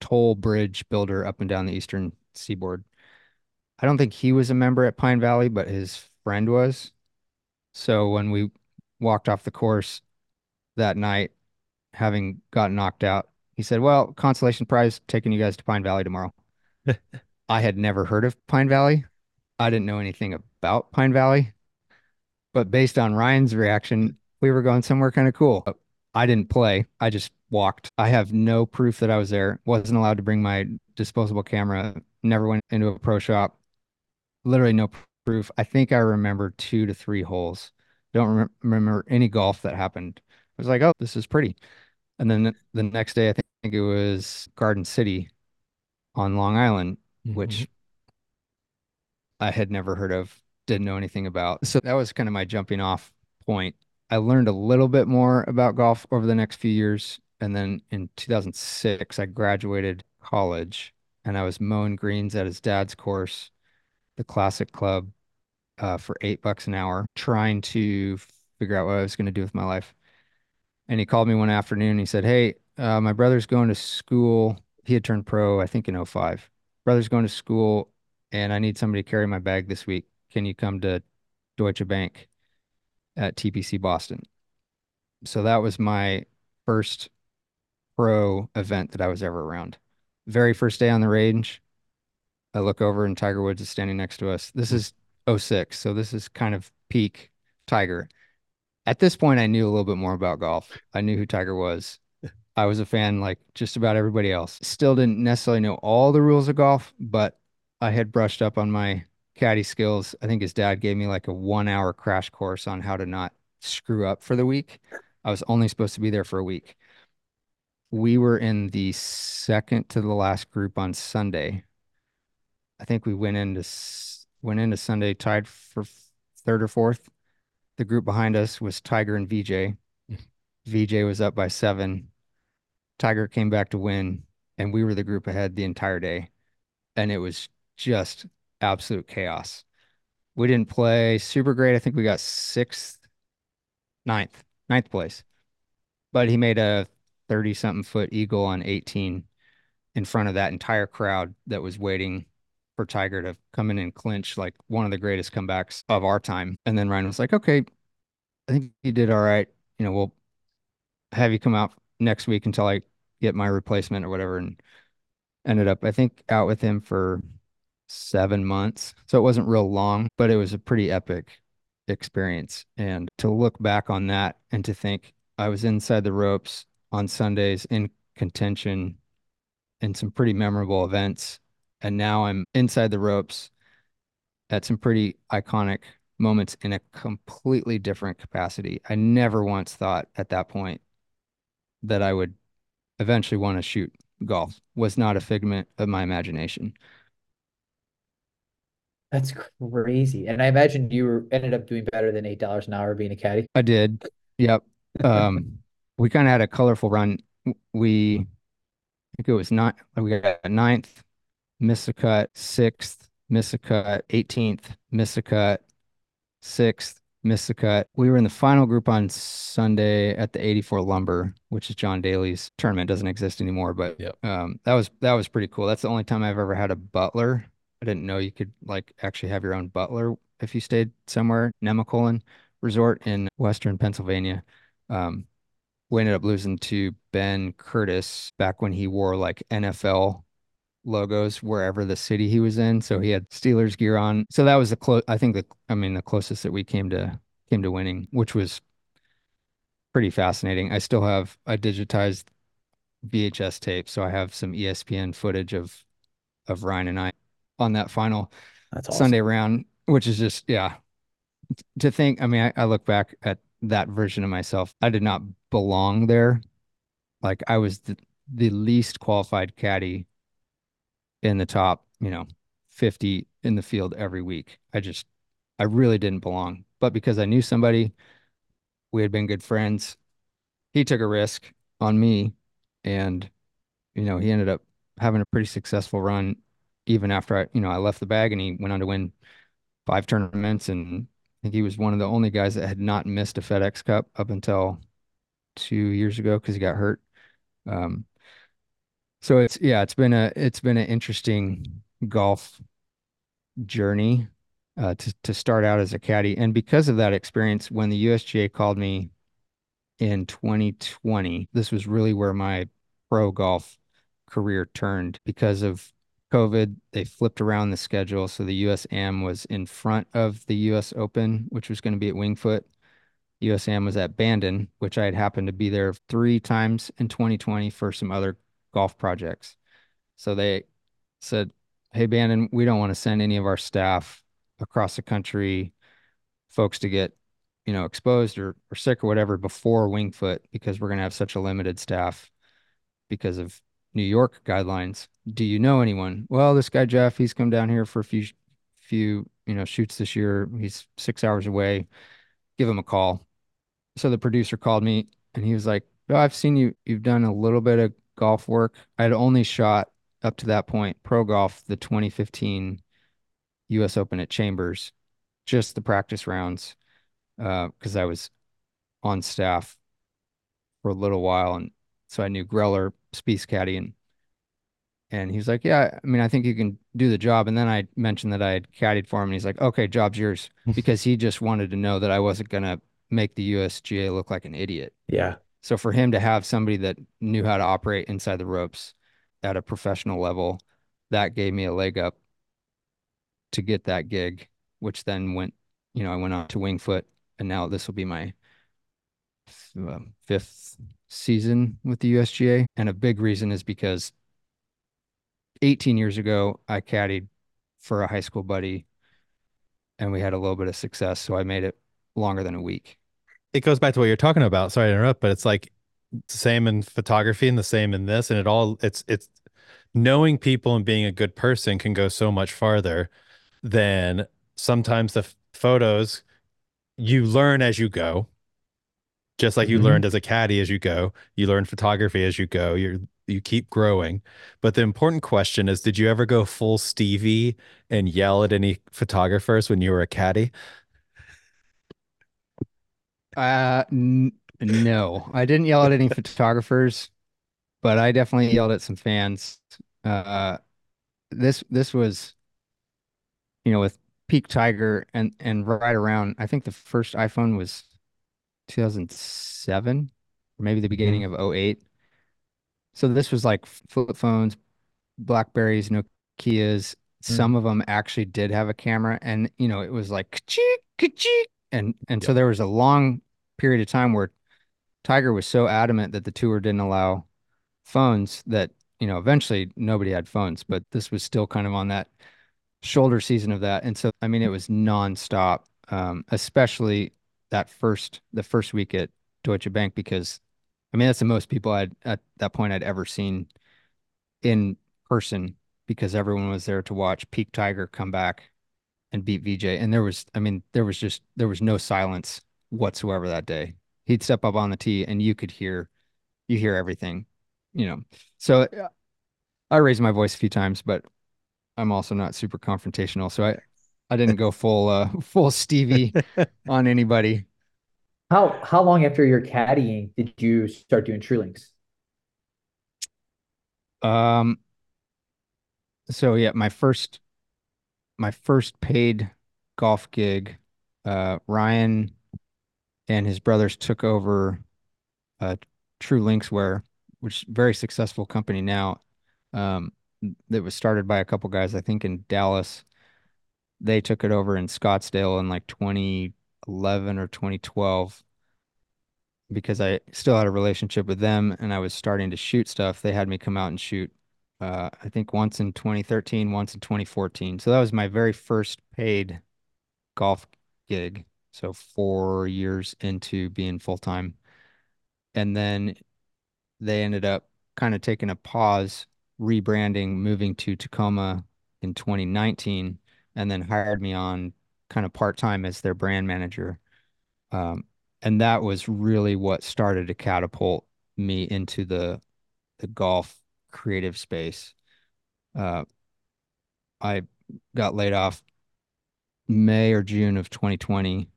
toll bridge builder up and down the eastern seaboard. I don't think he was a member at Pine Valley, but his friend was. So when we walked off the course that night, having gotten knocked out, he said, Well, consolation prize taking you guys to Pine Valley tomorrow. [laughs] I had never heard of Pine Valley. I didn't know anything about Pine Valley, but based on Ryan's reaction, we were going somewhere kind of cool. I didn't play. I just walked. I have no proof that I was there. Wasn't allowed to bring my disposable camera. Never went into a pro shop. Literally no proof. I think I remember two to three holes. Don't rem remember any golf that happened. I was like, oh, this is pretty. And then the, next day, I think it was Garden City on Long Island, Mhm. which I had never heard of, didn't know anything about. So that was kind of my jumping off point. I learned a little bit more about golf over the next few years. And then in 2006, I graduated college and I was mowing greens at his dad's course, the Classic Club, uh, for eight bucks an hour, trying to figure out what I was going to do with my life. And he called me one afternoon he said, Hey, uh, my brother's going to school. He had turned pro, I think, in 05. Brother's going to school and I need somebody to carry my bag this week. Can you come to Deutsche Bank at TPC Boston? So that was my first pro event that I was ever around. Very first day on the range, I look over and Tiger Woods is standing next to us. This is 06, so this is kind of peak Tiger. At this point, I knew a little bit more about golf. I knew who Tiger was. [laughs] I was a fan like just about everybody else. Still didn't necessarily know all the rules of golf, but I had brushed up on my caddy skills. I think his dad gave me like a one hour crash course on how to not screw up for the week. I was only supposed to be there for a week. We were in the second to the last group on Sunday. I think we went into went into Sunday tied for third or fourth. The group behind us was Tiger and VJ. Mm-hmm. VJ was up by seven. Tiger came back to win, and we were the group ahead the entire day. And it was just absolute chaos. We didn't play super great. I think we got sixth, ninth, ninth place. But he made a 30 something foot eagle on 18 in front of that entire crowd that was waiting for Tiger to come in and clinch like one of the greatest comebacks of our time. And then Ryan was like, okay, I think you did all right. You know, we'll have you come out next week until I get my replacement or whatever. And ended up, I think, out with him for seven months. So it wasn't real long, but it was a pretty epic experience. And to look back on that and to think I was inside the ropes on Sundays in contention in some pretty memorable events. And now I'm inside the ropes at some pretty iconic moments in a completely different capacity. I never once thought at that point that I would eventually want to shoot golf was not a figment of my imagination. That's crazy. And I imagine you ended up doing better than eight dollars an hour being a caddy. I did. Yep. Um, we kind of had a colorful run. We, I think it was not. We got ninth, missed a cut, sixth, missed a cut, 18th, missed a cut, sixth, missed a cut. We were in the final group on Sunday at the 84 Lumber, which is John Daly's tournament. Doesn't exist anymore, but Yep. um, that was that was pretty cool. That's the only time I've ever had a butler. I didn't know you could like actually have your own butler if you stayed somewhere. Nemacolin Resort in Western Pennsylvania. Um, we ended up losing to Ben Curtis back when he wore like NFL logos wherever the city he was in. So he had Steelers gear on. So that was the close. I think the I mean the closest that we came to came to winning, which was pretty fascinating. I still have I digitized VHS tape, so I have some ESPN footage of of Ryan and I on that final awesome. Sunday round, which is just yeah. To think, I mean, I, I look back at that version of myself. I did not belong there. Like I was the, the least qualified caddy in the top, you know, 50 in the field every week. I just, I really didn't belong. But because I knew somebody, we had been good friends, he took a risk on me. And, you know, he ended up having a pretty successful run even after I, you know, I left the bag and he went on to win five tournaments. And think he was one of the only guys that had not missed a FedEx Cup up until two years ago because he got hurt. Um, so it's yeah, it's been a it's been an interesting golf journey uh, to to start out as a caddy, and because of that experience, when the USGA called me in 2020, this was really where my pro golf career turned because of COVID. They flipped around the schedule, so the USAM was in front of the US Open, which was going to be at Winged Foot. USAM was at Bandon, which I had happened to be there three times in 2020 for some other golf projects. So they said, Hey, Bandon, we don't want to send any of our staff across the country, folks to get, you know, exposed or, or sick or whatever before Wingfoot because we're going to have such a limited staff because of New York guidelines. Do you know anyone? Well, this guy Jeff, he's come down here for a few few, you know, shoots this year. He's 6 hours away. Give him a call. So the producer called me and he was like, oh, I've seen you you've done a little bit of golf work. I'd only shot up to that point pro golf the 2015 US Open at Chambers, just the practice rounds, because uh, I was on staff for a little while, and so I knew Greller, Spieth caddy, and and he was like, "Yeah, I mean, I think you can do the job." And then I mentioned that I had caddied for him, and he's like, "Okay, job's yours," [laughs] because he just wanted to know that I wasn't gonna make the USGA look like an idiot. Yeah. So for him to have somebody that knew how to operate inside the ropes at a professional level, that gave me a leg up to get that gig, which then went, you know, I went on to Wingfoot, and now this will be my uh, fifth season with the USGA. And a big reason is because 18 years ago, I caddied for a high school buddy and we had a little bit of success. So I made it longer than a week. It goes back to what you're talking about. Sorry to interrupt, but it's like the same in photography and the same in this. And it all, it's, it's knowing people and being a good person can go so much farther than sometimes the photos you learn as you go just like you mm-hmm. learned as a caddy as you go you learn photography as you go you you keep growing. But the important question is did you ever go full stevie and yell at any photographers when you were a caddy? Uh n- no. I didn't yell at any photographers but i definitely yelled at some fans. Uh this this was you know with peak tiger and and right around i think the first iphone was 2007 or maybe the beginning mm-hmm. of 08. So this was like flip phones, Blackberries, Nokias. Mm-hmm. Some of them actually did have a camera, and you know it was like ka-cheek, ka-cheek. and and so there was a long period of time where Tiger was so adamant that the tour didn't allow phones that you know eventually nobody had phones, but this was still kind of on that shoulder season of that, and so I mean it was nonstop, um, especially that first the first week at Deutsche Bank because I mean that's the most people I'd at that point I'd ever seen in person because everyone was there to watch Peak Tiger come back and beat VJ and there was I mean there was just there was no silence whatsoever that day. He'd step up on the tee and you could hear you hear everything, you know. So uh, I raised my voice a few times, but I'm also not super confrontational. So I I didn't go full uh [laughs] full Stevie [laughs] on anybody. How how long after your caddying did you start doing true links? Um so yeah, my first my first paid golf gig, uh Ryan and his brothers took over uh True Links where which is a very successful company now. Um that was started by a couple guys, I think in Dallas they took it over in Scottsdale in like 2011 or 2012 because I still had a relationship with them and I was starting to shoot stuff. They had me come out and shoot uh, I think once in 2013, once in 2014. So that was my very first paid golf gig. So 4 years into being full time. And then they ended up kind of taking a pause, rebranding, moving to Tacoma in 2019 and then hired me on kind of part time as their brand manager. Um, and that was really what started to catapult me into the the golf creative space. Uh, I got laid off May or June of 2020.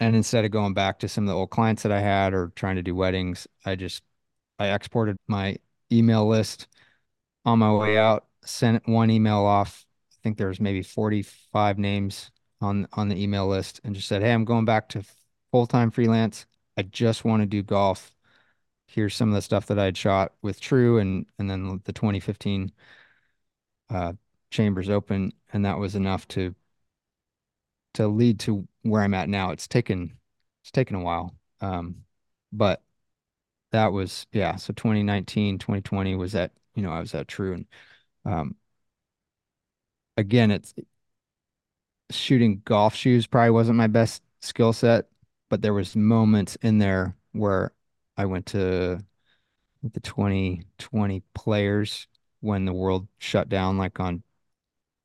And instead of going back to some of the old clients that I had or trying to do weddings, I just I exported my email list on my way out, sent one email off think there was maybe 45 names on on the email list and just said, "Hey, I'm going back to full-time freelance. I just want to do golf. Here's some of the stuff that I'd shot with True and and then the 2015 uh, Chambers Open, and that was enough to to lead to where I'm at now. It's taken it's taken a while, um, but that was yeah. So 2019, 2020 was at you know I was at True and um, again, it's shooting golf shoes probably wasn't my best skill set, but there was moments in there where I went to the 2020 players when the world shut down like on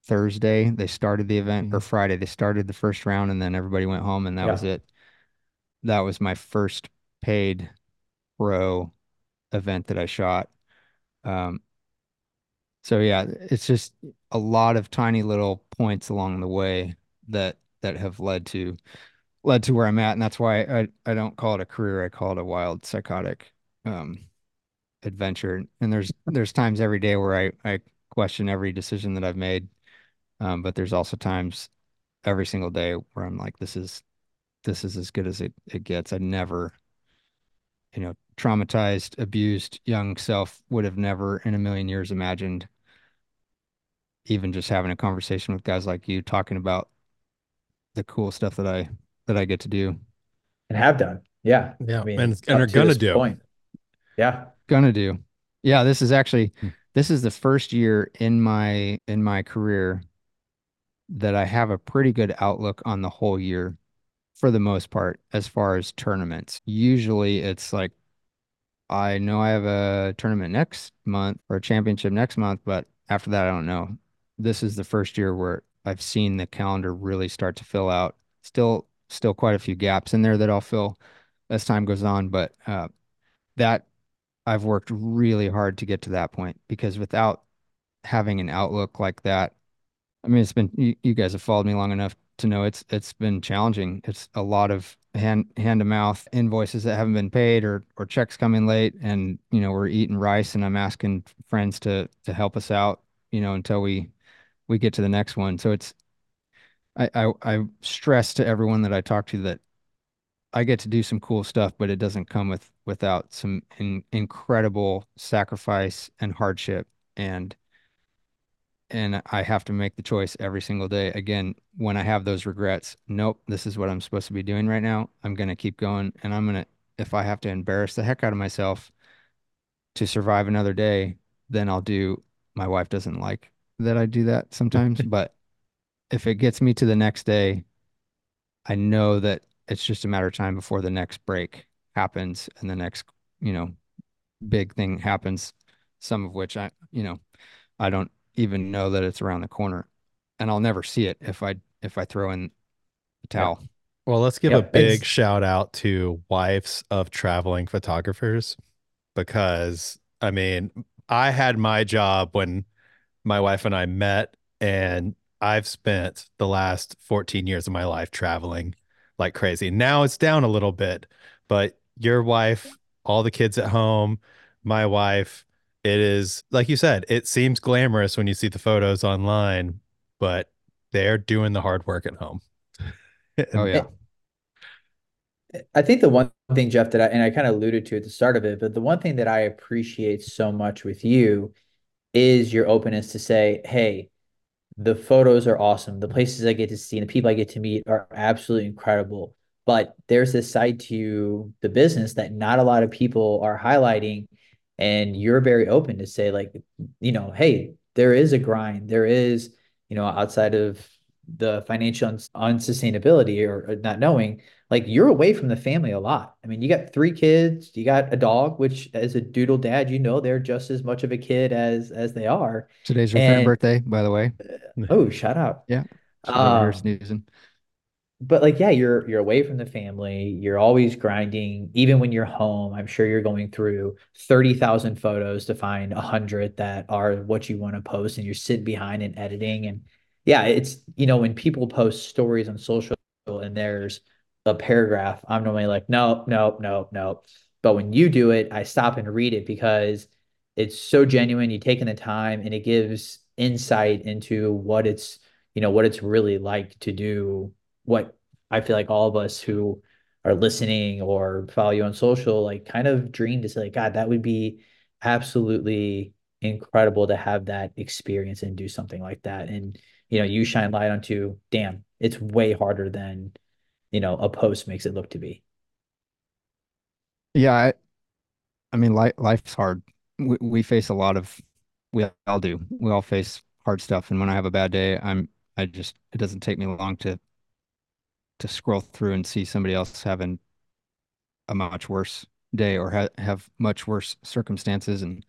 Thursday they started the event mm-hmm. or Friday they started the first round and then everybody went home and that yeah. was it. That was my first paid pro event that I shot. Um, so yeah, it's just a lot of tiny little points along the way that that have led to led to where I'm at, and that's why I I don't call it a career. I call it a wild psychotic um adventure. And there's there's times every day where I I question every decision that I've made, um, but there's also times every single day where I'm like, this is this is as good as it it gets. I never you know, traumatized, abused young self would have never in a million years imagined even just having a conversation with guys like you talking about the cool stuff that I that I get to do and have done. Yeah. Yeah. I mean, and, and are gonna do. Point. Yeah. Gonna do. Yeah, this is actually hmm. this is the first year in my in my career that I have a pretty good outlook on the whole year for the most part as far as tournaments. Usually it's like I know I have a tournament next month or a championship next month, but after that I don't know. This is the first year where I've seen the calendar really start to fill out. Still still quite a few gaps in there that I'll fill as time goes on, but uh, that I've worked really hard to get to that point because without having an outlook like that, I mean, it's been you, you guys have followed me long enough to know it's it's been challenging. It's a lot of hand hand to mouth invoices that haven't been paid or or checks coming late, and you know we're eating rice, and I'm asking friends to to help us out, you know, until we we get to the next one. So it's I I, I stress to everyone that I talk to that I get to do some cool stuff, but it doesn't come with without some in, incredible sacrifice and hardship and and I have to make the choice every single day. Again, when I have those regrets, nope, this is what I'm supposed to be doing right now. I'm going to keep going and I'm going to if I have to embarrass the heck out of myself to survive another day, then I'll do my wife doesn't like that I do that sometimes, [laughs] but if it gets me to the next day, I know that it's just a matter of time before the next break happens and the next, you know, big thing happens, some of which I, you know, I don't even know that it's around the corner. And I'll never see it if I if I throw in the towel. Well, let's give yep. a big it's... shout out to wives of traveling photographers because I mean, I had my job when my wife and I met and I've spent the last 14 years of my life traveling like crazy. Now it's down a little bit, but your wife, all the kids at home, my wife, it is like you said, it seems glamorous when you see the photos online, but they're doing the hard work at home. [laughs] oh yeah. I think the one thing, Jeff, that I and I kind of alluded to at the start of it, but the one thing that I appreciate so much with you is your openness to say, hey, the photos are awesome. The places I get to see and the people I get to meet are absolutely incredible. But there's this side to the business that not a lot of people are highlighting. And you're very open to say, like, you know, hey, there is a grind. There is, you know, outside of the financial unsustainability or, or not knowing, like you're away from the family a lot. I mean, you got three kids, you got a dog, which as a doodle dad, you know they're just as much of a kid as as they are. Today's your and, birthday, by the way. Oh, shout out. Yeah. Um, sneezing. But like, yeah, you're you're away from the family. You're always grinding. Even when you're home, I'm sure you're going through 30,000 photos to find a hundred that are what you want to post, and you're sitting behind and editing. And yeah, it's you know, when people post stories on social and there's a paragraph, I'm normally like, no, no, no, no. But when you do it, I stop and read it because it's so genuine. You're taking the time and it gives insight into what it's, you know, what it's really like to do what I feel like all of us who are listening or follow you on social, like kind of dream to say, like, God, that would be absolutely incredible to have that experience and do something like that. And, you know, you shine light onto, damn, it's way harder than you know a post makes it look to be. Yeah i, I mean life, life's hard. We, we face a lot of we all do. We all face hard stuff. And when i have a bad day i'm i just it doesn't take me long to to scroll through and see somebody else having a much worse day or ha- have much worse circumstances and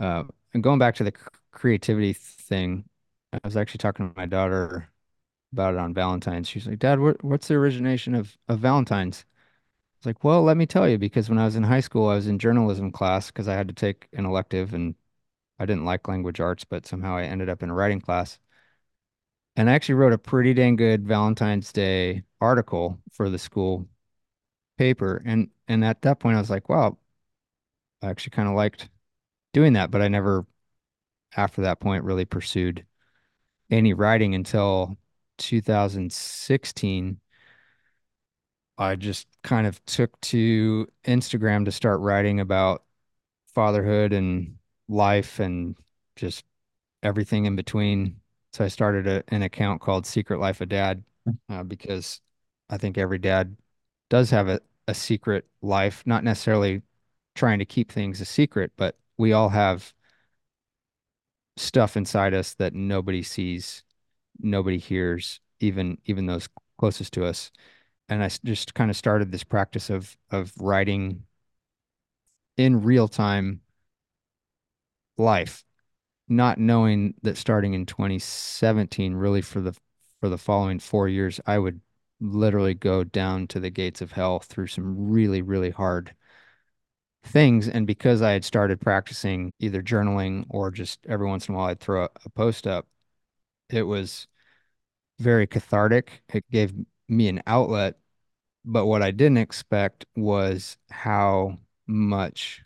uh and going back to the creativity thing i was actually talking to my daughter about it on Valentine's. She's like, Dad, what, what's the origination of, of Valentine's? It's like, well, let me tell you, because when I was in high school, I was in journalism class because I had to take an elective and I didn't like language arts, but somehow I ended up in a writing class. And I actually wrote a pretty dang good Valentine's Day article for the school paper. And and at that point I was like, wow, I actually kind of liked doing that, but I never after that point really pursued any writing until 2016 I just kind of took to Instagram to start writing about fatherhood and life and just everything in between. So I started a, an account called Secret Life of Dad uh, because I think every dad does have a, a secret life, not necessarily trying to keep things a secret, but we all have stuff inside us that nobody sees, nobody hears, even even those closest to us. And I just kind of started this practice of of writing in real time life, not knowing that starting in 2017, really for the for the following four years, I would literally go down to the gates of hell through some really, really hard things. And because I had started practicing either journaling or just every once in a while I'd throw a, post up, it was very cathartic. It gave me an outlet. But what I didn't expect was how much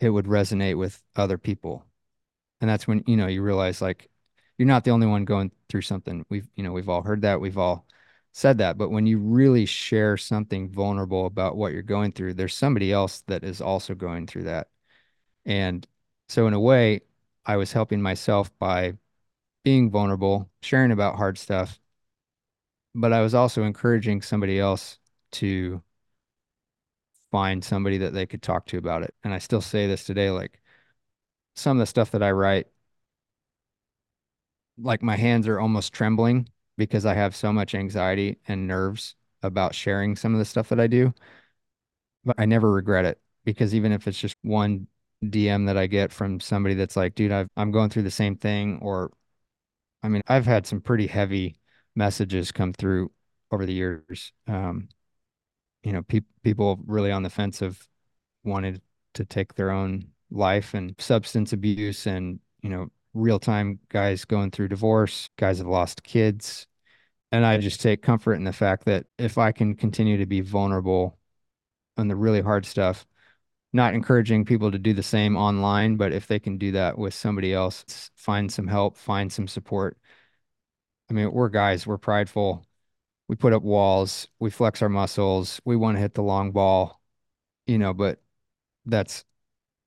it would resonate with other people. And that's when, you know, you realize like you're not the only one going through something. We've, you know, we've all heard that. We've all said that. But when you really share something vulnerable about what you're going through, there's somebody else that is also going through that. And so, in a way, I was helping myself by being vulnerable, sharing about hard stuff, but I was also encouraging somebody else to find somebody that they could talk to about it. And I still say this today like some of the stuff that I write, like my hands are almost trembling because I have so much anxiety and nerves about sharing some of the stuff that I do. But I never regret it because even if it's just one DM that I get from somebody that's like, dude, I've, I'm going through the same thing, or I mean, I've had some pretty heavy messages come through over the years. Um, you know, pe people really on the fence of wanted to take their own life and substance abuse and, you know, real time guys going through divorce, guys have lost kids. And I just take comfort in the fact that if I can continue to be vulnerable on the really hard stuff, not encouraging people to do the same online, but if they can do that with somebody else, find some help, find some support. I mean, we're guys, we're prideful. We put up walls, we flex our muscles, we want to hit the long ball, you know, but that's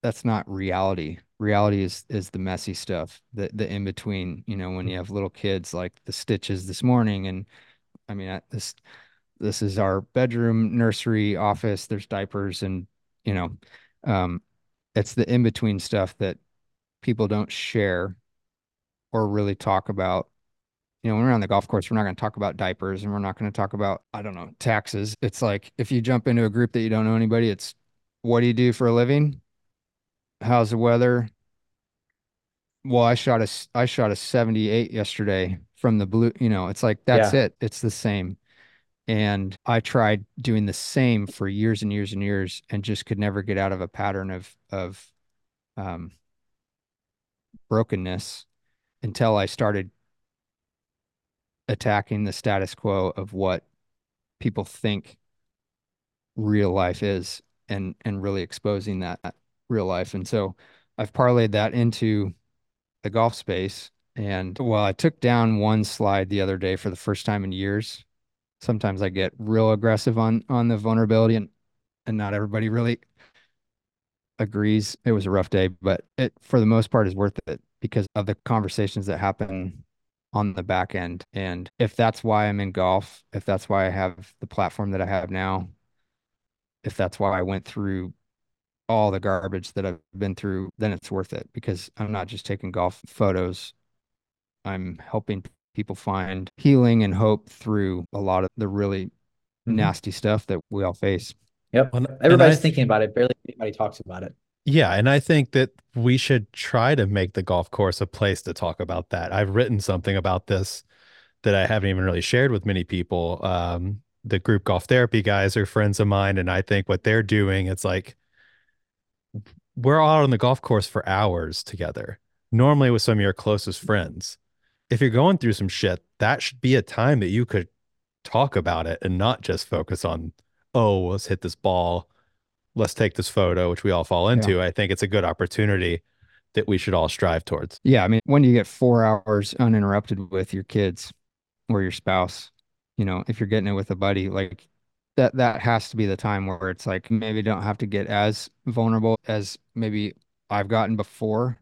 that's not reality. Reality is is the messy stuff, the the in between. You know, when you have little kids, like the stitches this morning, and I mean, I, this this is our bedroom, nursery, office. There's diapers, and you know, um, it's the in between stuff that people don't share or really talk about. You know, when we're on the golf course, we're not going to talk about diapers and we're not going to talk about, I don't know, taxes. It's like if you jump into a group that you don't know anybody, it's what do you do for a living? How's the weather? Well, I shot a I shot a 78 yesterday from the blue, you know, it's like that's Yeah. it. It's the same. And I tried doing the same for years and years and years and just could never get out of a pattern of of um brokenness until I started attacking the status quo of what people think real life is and and really exposing that real life. And so I've parlayed that into the golf space. And well, I took down one slide the other day for the first time in years. Sometimes I get real aggressive on on the vulnerability and and not everybody really agrees. It was a rough day, but it for the most part is worth it because of the conversations that happen on the back end. And if that's why I'm in golf, if that's why I have the platform that I have now, if that's why I went through all the garbage that I've been through, then it's worth it because I'm not just taking golf photos. I'm helping people find healing and hope through a lot of the really Mhm. nasty stuff that we all face. Yep. Well, Everybody's I- thinking about it. Barely anybody talks about it. Yeah, and I think that we should try to make the golf course a place to talk about that. I've written something about this that I haven't even really shared with many people. Um, the group golf therapy guys are friends of mine, and I think what they're doing, it's like we're all on the golf course for hours together, normally with some of your closest friends. If you're going through some shit, that should be a time that you could talk about it and not just focus on, oh, let's hit this ball let's take this photo, which we all fall into. I think it's a good opportunity that we should all strive towards. Yeah, I mean, when you get four hours uninterrupted with your kids or your spouse, you know, if you're getting it with a buddy, like that that has to be the time where it's like maybe don't have to get as vulnerable as maybe I've gotten before.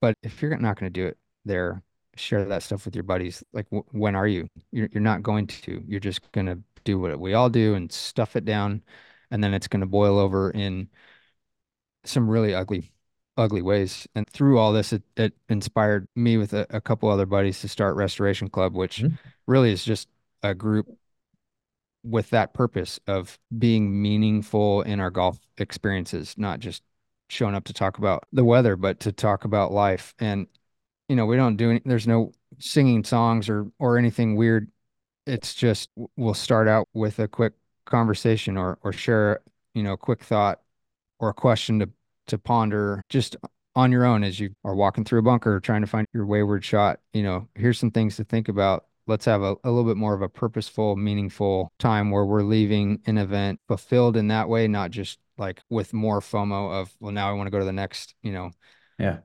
But if you're not going to do it there, share that stuff with your buddies. Like, w when are you? You're, you're not going to. You're just going to do what we all do and stuff it down. And then it's going to boil over in some really ugly, ugly ways. And through all this, it, it inspired me with a, a couple other buddies to start Restoration Club, which Mhm. really is just a group with that purpose of being meaningful in our golf experiences, not just showing up to talk about the weather, but to talk about life. And, you know, we don't do any, there's no singing songs or or anything weird. It's just we'll start out with a quick conversation or or share, you know, a quick thought or a question to to ponder just on your own as you are walking through a bunker trying to find your wayward shot. You know, here's some things to think about. Let's have a, a little bit more of a purposeful, meaningful time where we're leaving an event fulfilled in that way, not just like with more FOMO of, well, now I want to go to the next, you know, Yeah.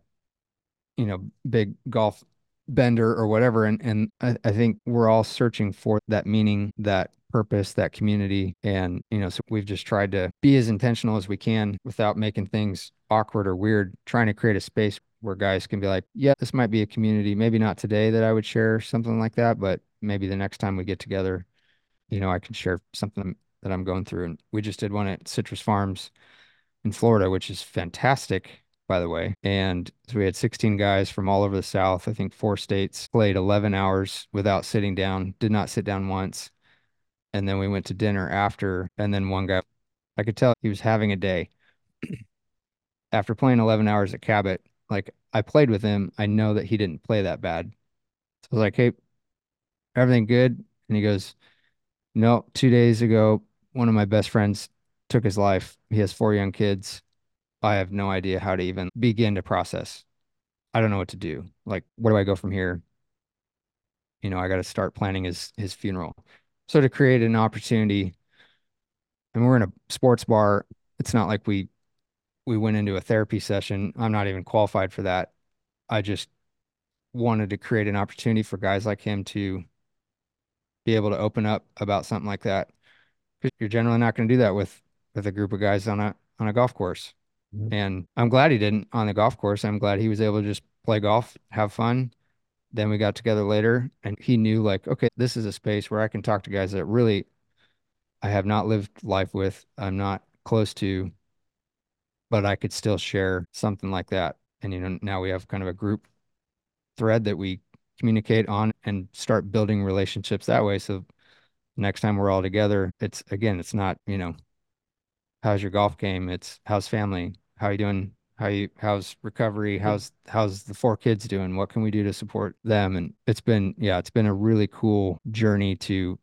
you know, big golf bender or whatever. And and I, I think we're all searching for that meaning, that purpose, that community. And, you know, so we've just tried to be as intentional as we can without making things awkward or weird, trying to create a space where guys can be like, yeah, this might be a community. Maybe not today that I would share something like that, but maybe the next time we get together, you know, I can share something that I'm going through. And we just did one at Citrus Farms in Florida, which is fantastic, by the way. And so we had 16 guys from all over the South, I think four states, played 11 hours without sitting down, did not sit down once. And then we went to dinner after. And then one guy, I could tell he was having a day. [clears throat] After playing 11 hours at Cabot, like I played with him, I know that he didn't play that bad. So I was like, hey, everything good? And he goes, no, two days ago, one of my best friends took his life. He has four young kids. I have no idea how to even begin to process. I don't know what to do. Like, where do I go from here? You know, I got to start planning his his funeral. So to create an opportunity, and we're in a sports bar. It's not like we we went into a therapy session. I'm not even qualified for that. I just wanted to create an opportunity for guys like him to be able to open up about something like that. Because you're generally not going to do that with with a group of guys on a on a golf course. Mhm. And I'm glad he didn't on the golf course. I'm glad he was able to just play golf, have fun. Then we got together later and he knew like, okay, this is a space where I can talk to guys that really I have not lived life with, I'm not close to, but I could still share something like that. And you know, now we have kind of a group thread that we communicate on and start building relationships that way. So next time we're all together, it's again, it's not, you know, how's your golf game? It's how's family? How are you doing? How you how's recovery? How's how's the four kids doing? What can we do to support them? And it's been yeah, it's been a really cool journey to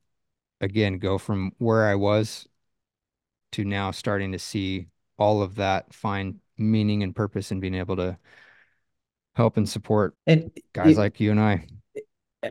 again go from where I was to now starting to see all of that find meaning and purpose and being able to help and support And guys y- like you and I.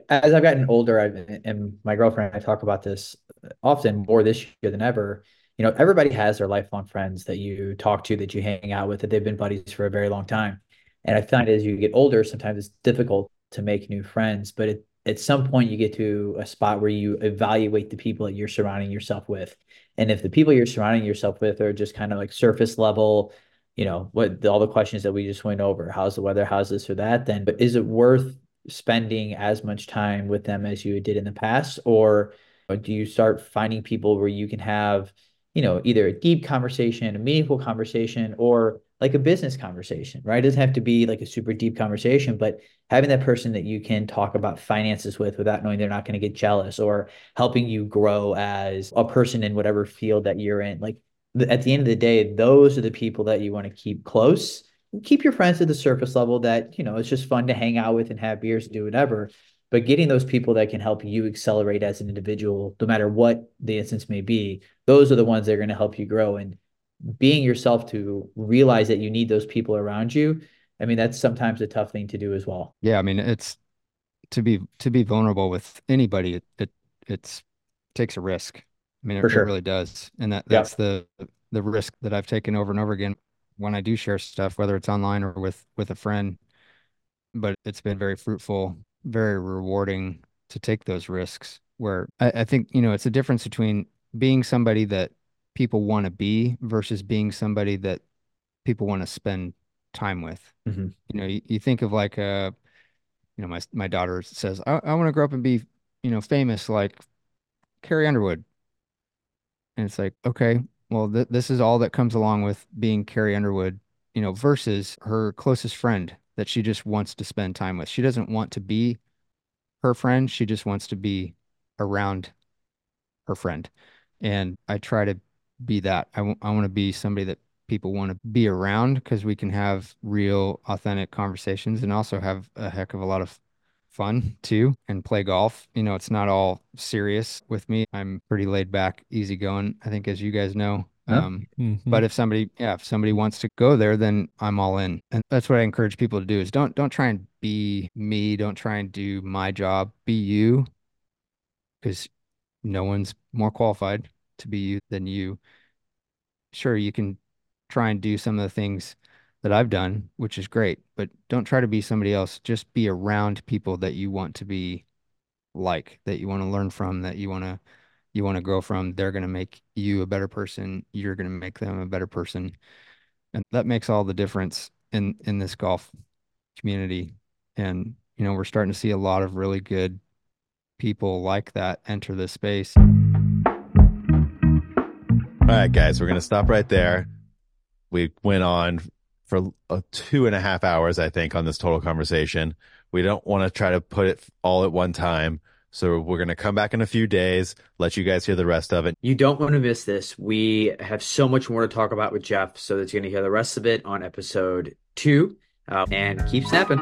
as I've gotten older, I've and my girlfriend and I talk about this often more this year than ever. You know, everybody has their lifelong friends that you talk to, that you hang out with, that they've been buddies for a very long time. And I find as you get older, sometimes it's difficult to make new friends, but it, at some point you get to a spot where you evaluate the people that you're surrounding yourself with. And if the people you're surrounding yourself with are just kind of like surface level, you know, what all the questions that we just went over, how's the weather, how's this or that, then but is it worth spending as much time with them as you did in the past? Or do you start finding people where you can have, you know, either a deep conversation, a meaningful conversation, or like a business conversation, right? It doesn't have to be like a super deep conversation, but having that person that you can talk about finances with without knowing they're not going to get jealous or helping you grow as a person in whatever field that you're in. Like at the end of the day, those are the people that you want to keep close keep your friends at the surface level that, you know, it's just fun to hang out with and have beers and do whatever. But getting those people that can help you accelerate as an individual, no matter what the instance may be, those are the ones that are going to help you grow. And being yourself to realize that you need those people around you, I mean, that's sometimes a tough thing to do as well. Yeah, I mean, it's to be to be vulnerable with anybody, it, it it's takes a risk. I mean, it, For it really does. And that Yeah. that's the the risk that I've taken over and over again when I do share stuff, whether it's online or with with a friend. But it's been very fruitful, very rewarding to take those risks. Where I, I think, you know, it's a difference between being somebody that people want to be versus being somebody that people want to spend time with. Mhm. You know, you, you think of like a, you know, my my daughter says, I, I want to grow up and be, you know, famous like Carrie Underwood. And it's like, okay, well, th this is all that comes along with being Carrie Underwood, you know, versus her closest friend that she just wants to spend time with. She doesn't want to be her friend. She just wants to be around her friend. And I try to be that. I w I want to be somebody that people want to be around because we can have real, authentic conversations and also have a heck of a lot of fun too and play golf. You know, it's not all serious with me. I'm pretty laid back, easygoing, I think, as you guys know. Um, Mhm. but if somebody, yeah, if somebody wants to go there, then I'm all in. And that's what I encourage people to do is don't don't try and be me. Don't try and do my job. Be you, because no one's more qualified to be you than you. Sure, you can try and do some of the things that I've done, which is great, but don't try to be somebody else. Just be around people that you want to be like, that you want to learn from, that you want to you want to grow from. They're going to make you a better person. You're going to make them a better person. And that makes all the difference in in this golf community. And you know, we're starting to see a lot of really good people like that enter this space. All right, guys, we're going to stop right there. We went on for two and a half hours, I think, on this total conversation. We don't want to try to put it all at one time. So we're going to come back in a few days, let you guys hear the rest of it. You don't want to miss this. We have so much more to talk about with Jeff, so that you're going to hear the rest of it on episode two. Uh, and keep snapping.